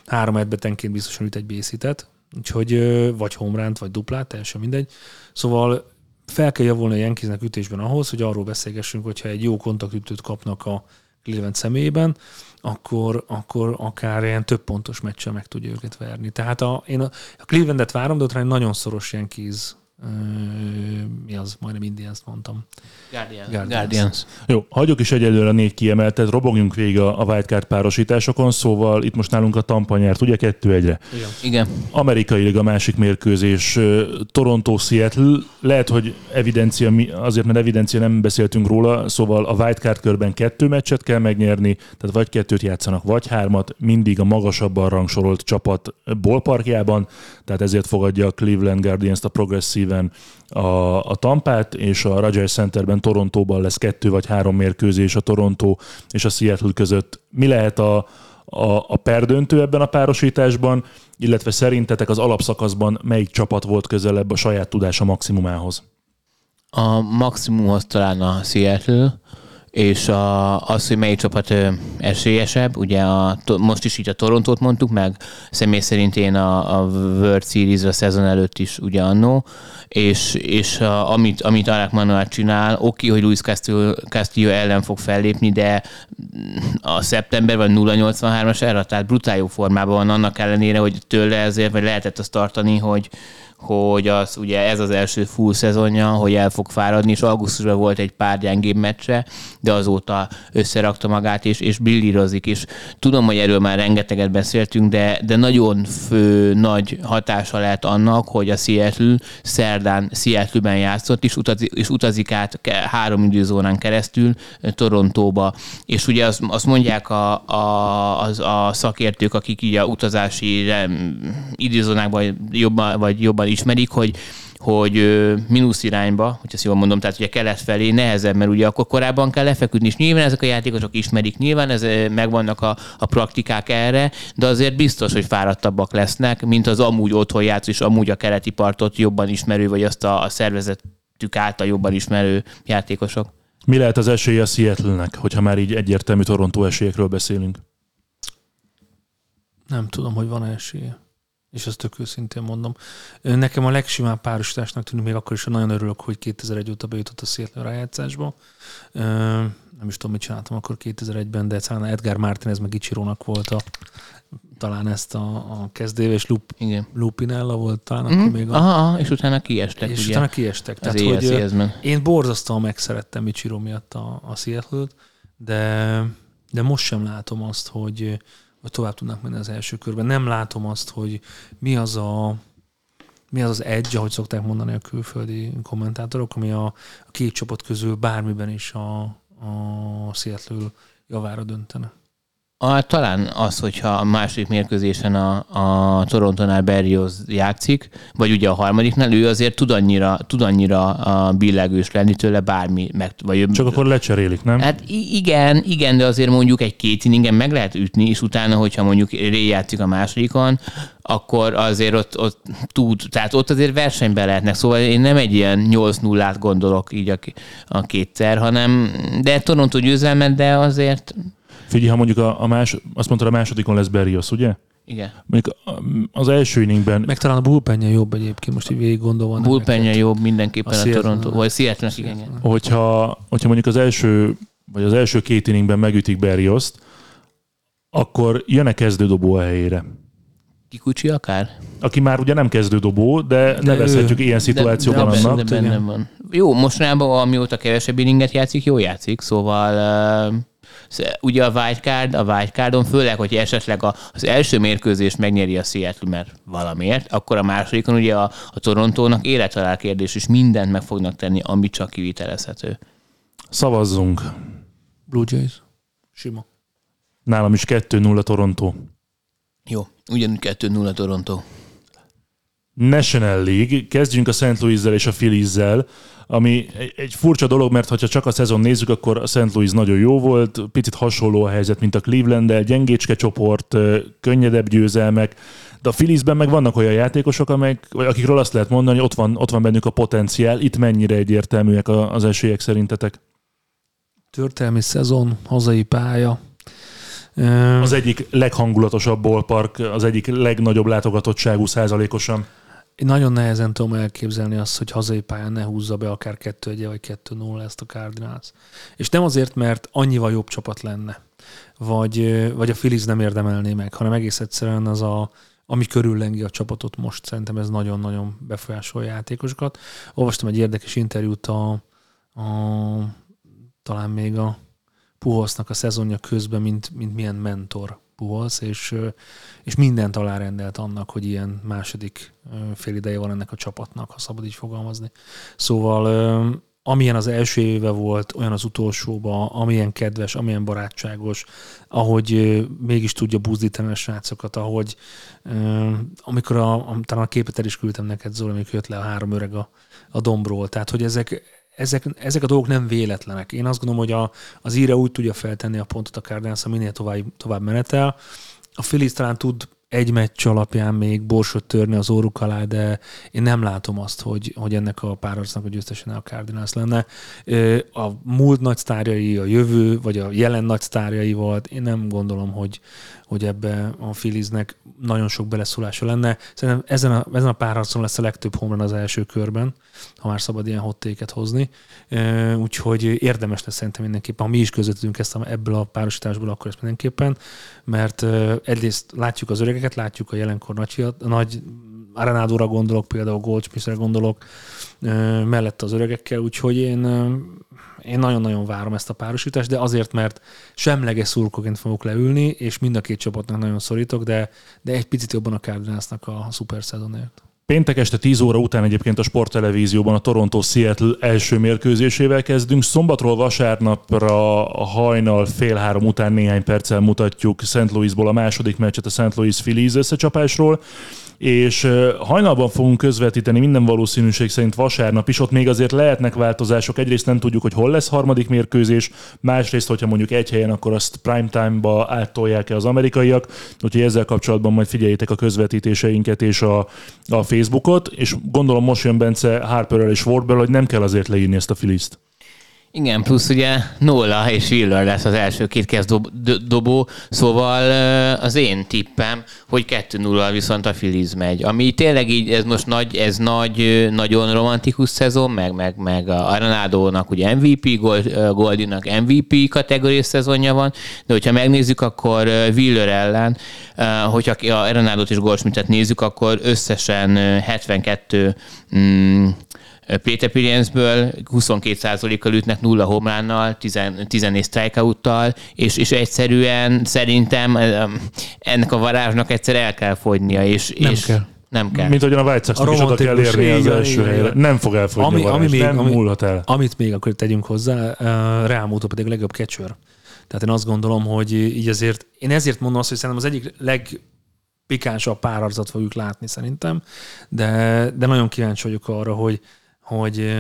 három edbetenként biztosan üt egy bészítet, úgyhogy vagy homránt, vagy duplát, teljesen mindegy. Szóval fel kell javulni a Yankeesnek ütésben ahhoz, hogy arról beszélgessünk, hogyha egy jó kontaktütőt kapnak a Cleveland személyében, akkor, akkor akár ilyen több pontos meccsel meg tudja őket verni. Tehát a, én a, a Clevelandet várom, de ott nagyon szoros Yankees mi az, majdnem Indians mondtam. Guardians. Guardians. Guardians. Jó, hagyjuk is egyelőre a négy kiemeltet, robogjunk végig a, a wildcard párosításokon, szóval itt most nálunk a Tampa nyert, ugye kettő egyre. Igen. Igen. Amerikai a másik mérkőzés, Toronto, Seattle, lehet, hogy evidencia, azért mert evidencia nem beszéltünk róla, szóval a wildcard körben kettő meccset kell megnyerni, tehát vagy kettőt játszanak, vagy hármat, mindig a magasabban rangsorolt csapat ballparkjában, tehát ezért fogadja a Cleveland Guardians a progresszív intenzíven a, a Tampát, és a Rogers Centerben Torontóban lesz kettő vagy három mérkőzés a Toronto és a Seattle között. Mi lehet a, a, a perdöntő ebben a párosításban, illetve szerintetek az alapszakaszban melyik csapat volt közelebb a saját tudása maximumához? A maximumhoz talán a Seattle, és a, az, hogy melyik csapat esélyesebb, ugye a, most is így a Torontót mondtuk meg, személy szerint én a, a World Series a szezon előtt is ugye annó, és, és a, amit, amit Alec Manuel csinál, oké, hogy Luis Castillo, Castillo ellen fog fellépni, de a szeptember vagy 083-as erre, tehát brutál jó formában van annak ellenére, hogy tőle ezért vagy lehetett azt tartani, hogy, hogy az ugye ez az első full szezonja, hogy el fog fáradni, és augusztusban volt egy pár gyengébb meccse, de azóta összerakta magát, és, és brillírozik, és tudom, hogy erről már rengeteget beszéltünk, de, de nagyon fő nagy hatása lehet annak, hogy a Seattle szerdán Seattle-ben játszott, és, utazik, és utazik át három időzónán keresztül Torontóba, és ugye azt, azt mondják a, a, az, a szakértők, akik így a utazási időzónákban jobban, vagy jobban ismerik, hogy hogy mínusz irányba, hogy ezt jól mondom, tehát ugye kelet felé nehezebb, mert ugye akkor korábban kell lefeküdni, és nyilván ezek a játékosok ismerik, nyilván ez, megvannak a, a praktikák erre, de azért biztos, hogy fáradtabbak lesznek, mint az amúgy otthon játszó, és amúgy a keleti partot jobban ismerő, vagy azt a, a szervezetük által jobban ismerő játékosok. Mi lehet az esélye a Seattle-nek, hogyha már így egyértelmű Toronto esélyekről beszélünk? Nem tudom, hogy van esélye és ezt tök őszintén mondom. Nekem a legsimább párosításnak tűnik, még akkor is, hogy nagyon örülök, hogy 2001 óta bejutott a Seattle rájátszásba. Nem is tudom, mit csináltam akkor 2001-ben, de talán Edgar Martinez meg Ichirónak volt a, talán ezt a, a kezdév, és Lup, Igen. Lupinella volt talán mm-hmm. akkor még a... Aha, és utána kiestek, És ugye? utána kiestek. Tehát, hogy én borzasztóan megszerettem Ichiro miatt a, a Seattle-t, de, de most sem látom azt, hogy, hogy tovább tudnak menni az első körben. Nem látom azt, hogy mi az a mi az az edge, ahogy szokták mondani a külföldi kommentátorok, ami a, a két csapat közül bármiben is a, a Seattle javára döntene. A, talán az, hogyha a második mérkőzésen a, a Torontonál Berrios játszik, vagy ugye a harmadiknál, ő azért tud annyira, tud annyira a billegős lenni tőle bármi. Meg, vagy, Csak akkor lecserélik, nem? Hát igen, igen, de azért mondjuk egy két inningen meg lehet ütni, és utána, hogyha mondjuk Ré játszik a másodikon, akkor azért ott, ott tud, tehát ott azért versenyben lehetnek. Szóval én nem egy ilyen 8 0 gondolok így a, a kétszer, hanem de Toronto győzelmet, de azért Figyelj, ha mondjuk a, a más, azt mondta, a másodikon lesz Berrios, ugye? Igen. Mondjuk az első inningben... Meg talán a bullpenje jobb egyébként, most így végig gondolva. Bullpenje jobb mindenképpen a, a Toronto, vagy seattle igen. Hogyha, hogyha mondjuk az első, vagy az első két inningben megütik Berrioszt, akkor jön-e kezdődobó a helyére? Kikucsi akár? Aki már ugye nem kezdődobó, de, de nevezhetjük ő, ilyen szituációban de, de annak. De benne van. Jó, mostanában, amióta kevesebb inninget játszik, jó játszik, szóval uh, ugye a wildcard, a wildcardon, főleg, hogy esetleg az első mérkőzést megnyeri a Seattle, mert valamiért, akkor a másodikon ugye a, a Torontónak élethalál kérdés, és mindent meg fognak tenni, ami csak kivitelezhető. Szavazzunk. Blue Jays. Sima. Nálam is 2-0 Toronto. Jó, ugyanúgy 2-0 Toronto. National League. Kezdjünk a St. Louis-zel és a Phillies-zel ami egy furcsa dolog, mert ha csak a szezon nézzük, akkor a St. Louis nagyon jó volt, picit hasonló a helyzet, mint a Cleveland-del, gyengécske csoport, könnyedebb győzelmek, de a Philliesben meg vannak olyan játékosok, amelyek, vagy akikről azt lehet mondani, hogy ott van, ott van bennük a potenciál. Itt mennyire egyértelműek az esélyek szerintetek? Történelmi szezon, hazai pálya. Az egyik leghangulatosabb ballpark, az egyik legnagyobb látogatottságú százalékosan. Én nagyon nehezen tudom elképzelni azt, hogy hazai pályán ne húzza be akár 2 1 vagy 2 0 ezt a Cardinals. És nem azért, mert annyival jobb csapat lenne, vagy, vagy a Phillies nem érdemelné meg, hanem egész egyszerűen az a, ami körüllengi a csapatot most, szerintem ez nagyon-nagyon befolyásolja játékosokat. Olvastam egy érdekes interjút a, a talán még a Puhosznak a szezonja közben, mint, mint milyen mentor Puholsz, és, és mindent alárendelt annak, hogy ilyen második fél ideje van ennek a csapatnak, ha szabad így fogalmazni. Szóval amilyen az első éve volt, olyan az utolsóban, amilyen kedves, amilyen barátságos, ahogy mégis tudja buzdítani a srácokat, ahogy amikor a, talán a képet el is küldtem neked, Zoli, amikor jött le a három öreg a, a dombról, tehát hogy ezek, ezek, ezek a dolgok nem véletlenek. Én azt gondolom, hogy a, az íre úgy tudja feltenni a pontot a Cardinals, minél tovább, tovább menetel. A Phillies talán tud egy meccs alapján még borsot törni az óruk alá, de én nem látom azt, hogy, hogy ennek a párharcnak a győztesen a Cardinals lenne. A múlt nagy sztárjai, a jövő, vagy a jelen nagy sztárjai volt, én nem gondolom, hogy, hogy ebbe a Philliesnek nagyon sok beleszólása lenne. Szerintem ezen a, ezen a párharcon lesz a legtöbb homran az első körben, ha már szabad ilyen hottéket hozni. Úgyhogy érdemes lesz szerintem mindenképpen, ha mi is közöttünk ezt a, ebből a párosításból, akkor ezt mindenképpen, mert egyrészt látjuk az öregeket, látjuk a jelenkor nagy, nagy Arenádóra gondolok, például Goldsmithre gondolok, mellett az öregekkel, úgyhogy én én nagyon-nagyon várom ezt a párosítást, de azért, mert semleges szurkoként fogok leülni, és mind a két csapatnak nagyon szorítok, de, de egy picit jobban a Cardinalsnak a szuper szezonért. Péntek este 10 óra után egyébként a sporttelevízióban a Toronto-Seattle első mérkőzésével kezdünk. Szombatról vasárnapra a hajnal fél három után néhány perccel mutatjuk St. Louisból a második meccset a St. Louis Phillies összecsapásról és hajnalban fogunk közvetíteni minden valószínűség szerint vasárnap is, ott még azért lehetnek változások. Egyrészt nem tudjuk, hogy hol lesz harmadik mérkőzés, másrészt, hogyha mondjuk egy helyen, akkor azt prime time-ba áttolják-e az amerikaiak, úgyhogy ezzel kapcsolatban majd figyeljétek a közvetítéseinket és a, a Facebookot, és gondolom most jön Bence Harperrel és Wardbell, hogy nem kell azért leírni ezt a filiszt. Igen, plusz ugye Nola és Willer lesz az első két kezd dobó, szóval az én tippem, hogy 2-0 viszont a Filiz megy. Ami tényleg így, ez most nagy, ez nagy, nagyon romantikus szezon, meg, meg, meg a Arenádónak ugye MVP, Goldinak MVP kategóriás szezonja van, de hogyha megnézzük, akkor Willer ellen, hogyha a Arenádót és Goldschmidtet nézzük, akkor összesen 72 mm, Péter Piriensből 22%-kal ütnek nulla homlánnal, 14 strikeout és, és egyszerűen szerintem ennek a varázsnak egyszer el kell fogynia. És, nem és kell. Nem kell. Mint ahogyan a White sox is oda kell érni az első helyre. Nem fog elfogyni ami, a varázs, ami még, nem ami, múlhat el. Amit még akkor tegyünk hozzá, uh, Rámútó pedig a legjobb catcher. Tehát én azt gondolom, hogy így azért, én ezért mondom azt, hogy szerintem az egyik leg pikánsabb párharcot fogjuk látni szerintem, de, de nagyon kíváncsi vagyok arra, hogy, hogy,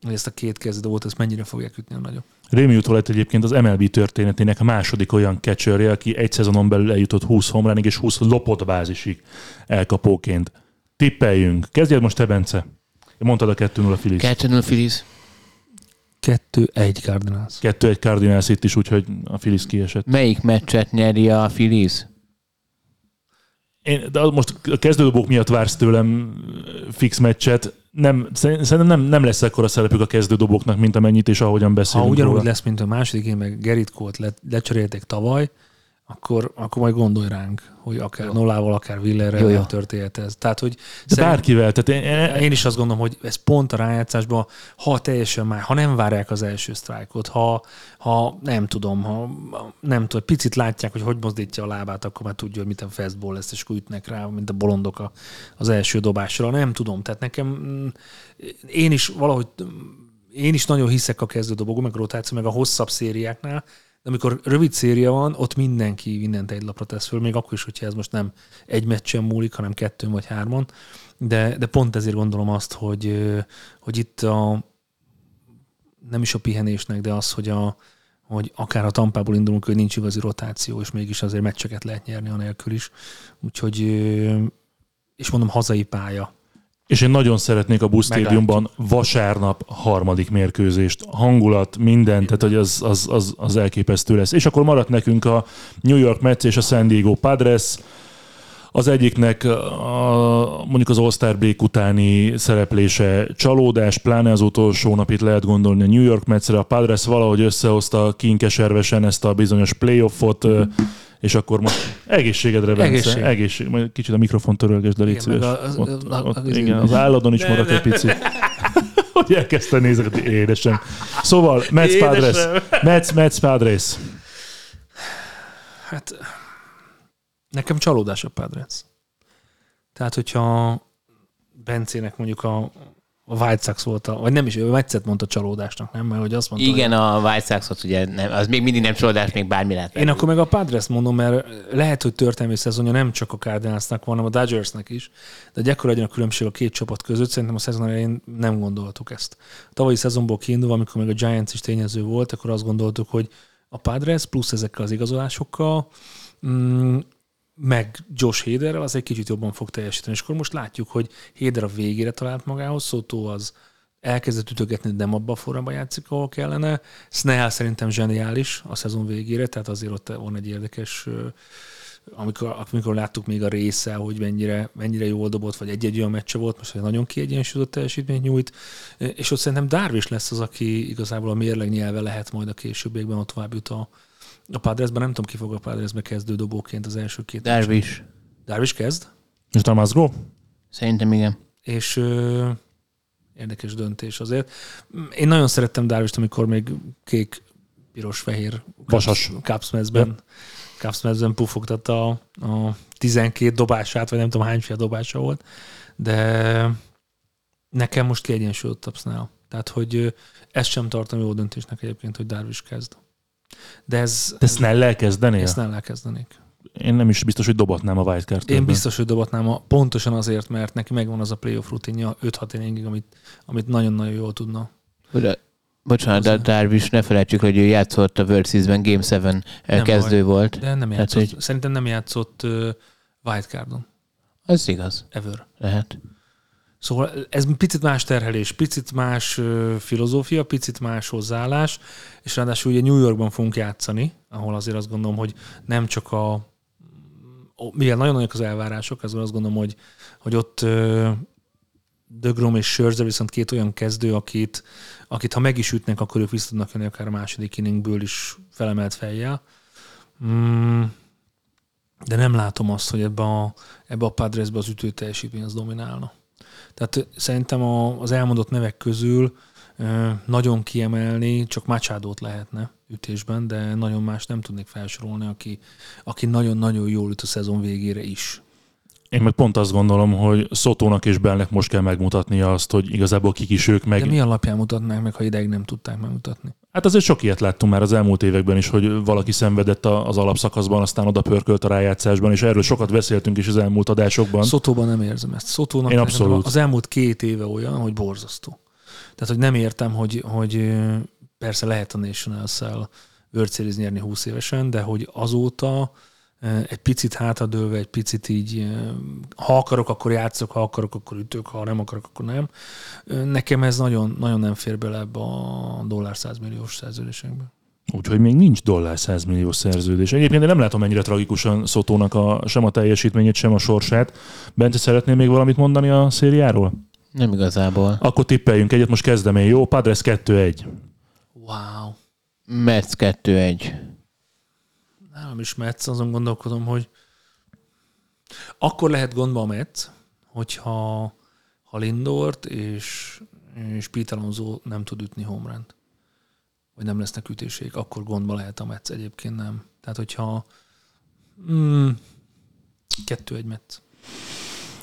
hogy ezt a két kezdőt, ezt mennyire fogják ütni a nagyok. Rémi lett egyébként az MLB történetének a második olyan catcher aki egy szezonon belül eljutott 20 homránig és 20 lopott bázisig elkapóként. Tippeljünk. Kezdjed most te, Bence. Mondtad a 2-0 Phillies. 2-0 Phillies. 2-1 Cardinals. 2-1 Cardinals itt is, úgyhogy a Phillies kiesett. Melyik meccset nyeri a Phillies? Én, de most a kezdődobók miatt vársz tőlem fix meccset. Nem, szerintem nem, nem lesz ekkora szerepük a kezdődobóknak, mint amennyit és ahogyan beszélünk Ha ugyanúgy róla. lesz, mint a második, én meg Gerrit Cole-t le, lecserélték tavaly, akkor, akkor majd gondolj ránk, hogy akár jó. Nolával, akár Willerrel történhet ez. Tehát, hogy De bárkivel. Tehát én, én, is azt gondolom, hogy ez pont a rájátszásban, ha teljesen már, ha nem várják az első sztrájkot, ha, ha nem tudom, ha nem tudom, picit látják, hogy hogy mozdítja a lábát, akkor már tudja, hogy mit a fastball lesz, és akkor ütnek rá, mint a bolondok az első dobásra. Nem tudom. Tehát nekem én is valahogy én is nagyon hiszek a kezdődobogó, meg a rotáció, meg a hosszabb szériáknál, de amikor rövid széria van, ott mindenki mindent egy lapra tesz föl, még akkor is, hogyha ez most nem egy meccsen múlik, hanem kettőn vagy hárman. De, de pont ezért gondolom azt, hogy, hogy itt a, nem is a pihenésnek, de az, hogy, a, hogy akár a tampából indulunk, hogy nincs igazi rotáció, és mégis azért meccseket lehet nyerni anélkül is. Úgyhogy, és mondom, hazai pálya és én nagyon szeretnék a Busz Stadiumban vasárnap harmadik mérkőzést. Hangulat, minden, tehát hogy az, az, az, az elképesztő lesz. És akkor maradt nekünk a New York Mets és a San Diego Padres. Az egyiknek a, mondjuk az All-Star break utáni szereplése csalódás, pláne az utolsó nap itt lehet gondolni a New York Metsre. A Padres valahogy összehozta kinkeservesen ezt a bizonyos playoffot. Mm-hmm és akkor most egészségedre, Bence. Egészség. Egészség. Majd kicsit a mikrofon törölgesd, de légy szíves. Az, ott, az, ott, az, igen, az álladon is maradt egy picit. hogy elkezdte nézni, édesem. Szóval, Mets Padres. Mets, Mets Padres. Hát, nekem csalódás a Padres. Tehát, hogyha Bencének mondjuk a a White Sox volt, a, vagy nem is, ő egyszer mondta csalódásnak, nem? Mert hogy azt mondta, Igen, hogy a White Sox-ot ugye nem, az még mindig nem csalódás, még bármi lehet. Én akkor meg a Padres mondom, mert lehet, hogy történelmi szezonja nem csak a Cardinalsnak van, hanem a Dodgersnek is, de ekkora legyen a különbség a két csapat között, szerintem a szezon elején nem gondoltuk ezt. A tavalyi szezonból kiindulva, amikor még a Giants is tényező volt, akkor azt gondoltuk, hogy a Padres plusz ezekkel az igazolásokkal mm, meg Josh Haderrel az egy kicsit jobban fog teljesíteni. És akkor most látjuk, hogy Hader a végére talált magához, Soto az elkezdett ütögetni, de nem abban a formában játszik, ahol kellene. Snell szerintem zseniális a szezon végére, tehát azért ott van egy érdekes amikor, amikor láttuk még a része, hogy mennyire, mennyire jól dobott, vagy egy-egy olyan meccse volt, most hogy nagyon kiegyensúlyozott teljesítményt nyújt, és ott szerintem Darvish lesz az, aki igazából a mérleg nyelve lehet majd a későbbiekben, ott tovább jut a, a Padresben. Nem tudom, ki fog a Padresbe kezdő dobóként az első két Darvish. Darvish kezd? És Damasgo? Szerintem igen. És ö, érdekes döntés azért. Én nagyon szerettem Darvish-t, amikor még kék, piros, fehér Vasas. Cubs-mezben Cubs-mezben pufogtatta a, a 12 dobását, vagy nem tudom hányféle dobása volt, de nekem most kiegyensúlyozottabb Snell. Tehát, hogy ezt sem tartom jó döntésnek egyébként, hogy Darvish kezd. De ez... De Snell-lel kezdenél? Ezt Snell kezdenék. Én nem is biztos, hogy dobatnám a wildcard Én biztos, hogy dobatnám a, pontosan azért, mert neki megvan az a playoff rutinja 5-6 inningig, amit, amit nagyon-nagyon jól tudna. Ugye, bocsánat, de Darvish, ne felejtsük, hogy ő játszott a World Series-ben Game 7 Nem kezdő baj. volt. De nem Tehát, játszott. hogy- Szerintem nem játszott uh, wildcardon. Az igaz. Ever. Lehet. Szóval ez picit más terhelés, picit más filozófia, picit más hozzáállás, és ráadásul ugye New Yorkban fogunk játszani, ahol azért azt gondolom, hogy nem csak a mivel nagyon nagyok az elvárások, ezzel azt gondolom, hogy, hogy ott Dögrom és Sörze viszont két olyan kezdő, akit, akit ha meg is ütnek, akkor ők vissza tudnak jönni akár a második inningből is felemelt fejjel. Mm, de nem látom azt, hogy ebbe a, ebbe a Padresbe az ütő teljesítmény az dominálna. Tehát szerintem a, az elmondott nevek közül nagyon kiemelni csak Machado-t lehetne ütésben, de nagyon más nem tudnék felsorolni, aki, aki nagyon-nagyon jól üt a szezon végére is. Én meg pont azt gondolom, hogy Szotónak és Bellnek most kell megmutatnia azt, hogy igazából kik is ők meg. De mi alapján mutatnák meg, ha ideig nem tudták megmutatni? Hát azért sok ilyet láttunk már az elmúlt években is, hogy valaki szenvedett az alapszakaszban, aztán oda pörkölt a rájátszásban, és erről sokat beszéltünk is az elmúlt adásokban. Szotóban nem érzem ezt. Szótónak Én abszolút. az elmúlt két éve olyan, hogy borzasztó. Tehát, hogy nem értem, hogy, hogy persze lehet a Series nyerni 20 évesen, de hogy azóta egy picit hátradőlve, egy picit így, ha akarok, akkor játszok, ha akarok, akkor ütök, ha nem akarok, akkor nem. Nekem ez nagyon, nagyon nem fér bele ebbe a dollár 100 milliós szerződésekbe. Úgyhogy még nincs dollár 100 millió szerződés. Egyébként én nem látom ennyire tragikusan Szotónak a, sem a teljesítményét, sem a sorsát. Bence, szeretnél még valamit mondani a szériáról? Nem igazából. Akkor tippeljünk egyet, most kezdem én, jó? Padres 2-1. Wow. Mets 2-1. Nálam is Metsz, azon gondolkodom, hogy akkor lehet gondba a Metsz, hogyha ha Lindort és, és Pete nem tud ütni homerun vagy nem lesznek ütésék, akkor gondba lehet a Metsz, egyébként nem. Tehát, hogyha mm, kettő egy Metsz.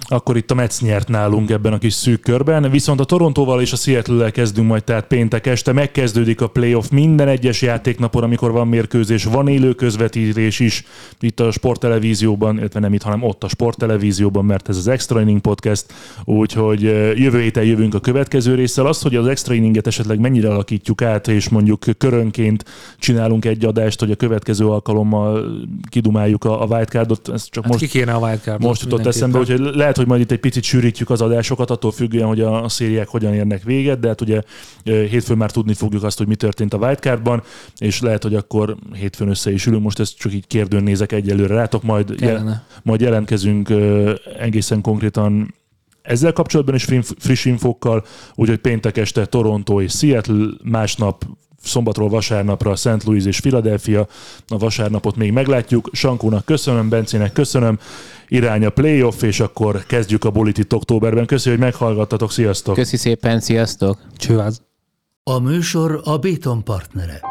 Akkor itt a Mets nyert nálunk ebben a kis szűk körben, viszont a Torontóval és a seattle kezdünk majd tehát péntek este, megkezdődik a playoff minden egyes játéknapon, amikor van mérkőzés, van élő közvetítés is itt a sporttelevízióban, illetve nem itt, hanem ott a sporttelevízióban, mert ez az Extra Inning Podcast, úgyhogy jövő héten jövünk a következő résszel. Az, hogy az Extra Inninget esetleg mennyire alakítjuk át, és mondjuk körönként csinálunk egy adást, hogy a következő alkalommal kidumáljuk a, a wildcardot, ez csak Hát most ki kéne a wildcard most jutott eszembe, úgyhogy lehet, hogy majd itt egy picit sűrítjük az adásokat, attól függően, hogy a, szériák hogyan érnek véget, de hát ugye hétfőn már tudni fogjuk azt, hogy mi történt a wildcardban, és lehet, hogy akkor hétfőn össze is ülünk, most ezt csak így kérdőn nézek egyelőre rátok, majd, Kellene. majd jelentkezünk egészen konkrétan ezzel kapcsolatban is friss, friss infókkal, úgyhogy péntek este Toronto és Seattle, másnap szombatról vasárnapra St. Louis és Philadelphia. A vasárnapot még meglátjuk. Sankónak köszönöm, Bencének köszönöm. Irány a playoff, és akkor kezdjük a bulit itt októberben. Köszönjük, hogy meghallgattatok. Sziasztok! Köszi szépen, sziasztok! Csőváz. A műsor a Béton partnere.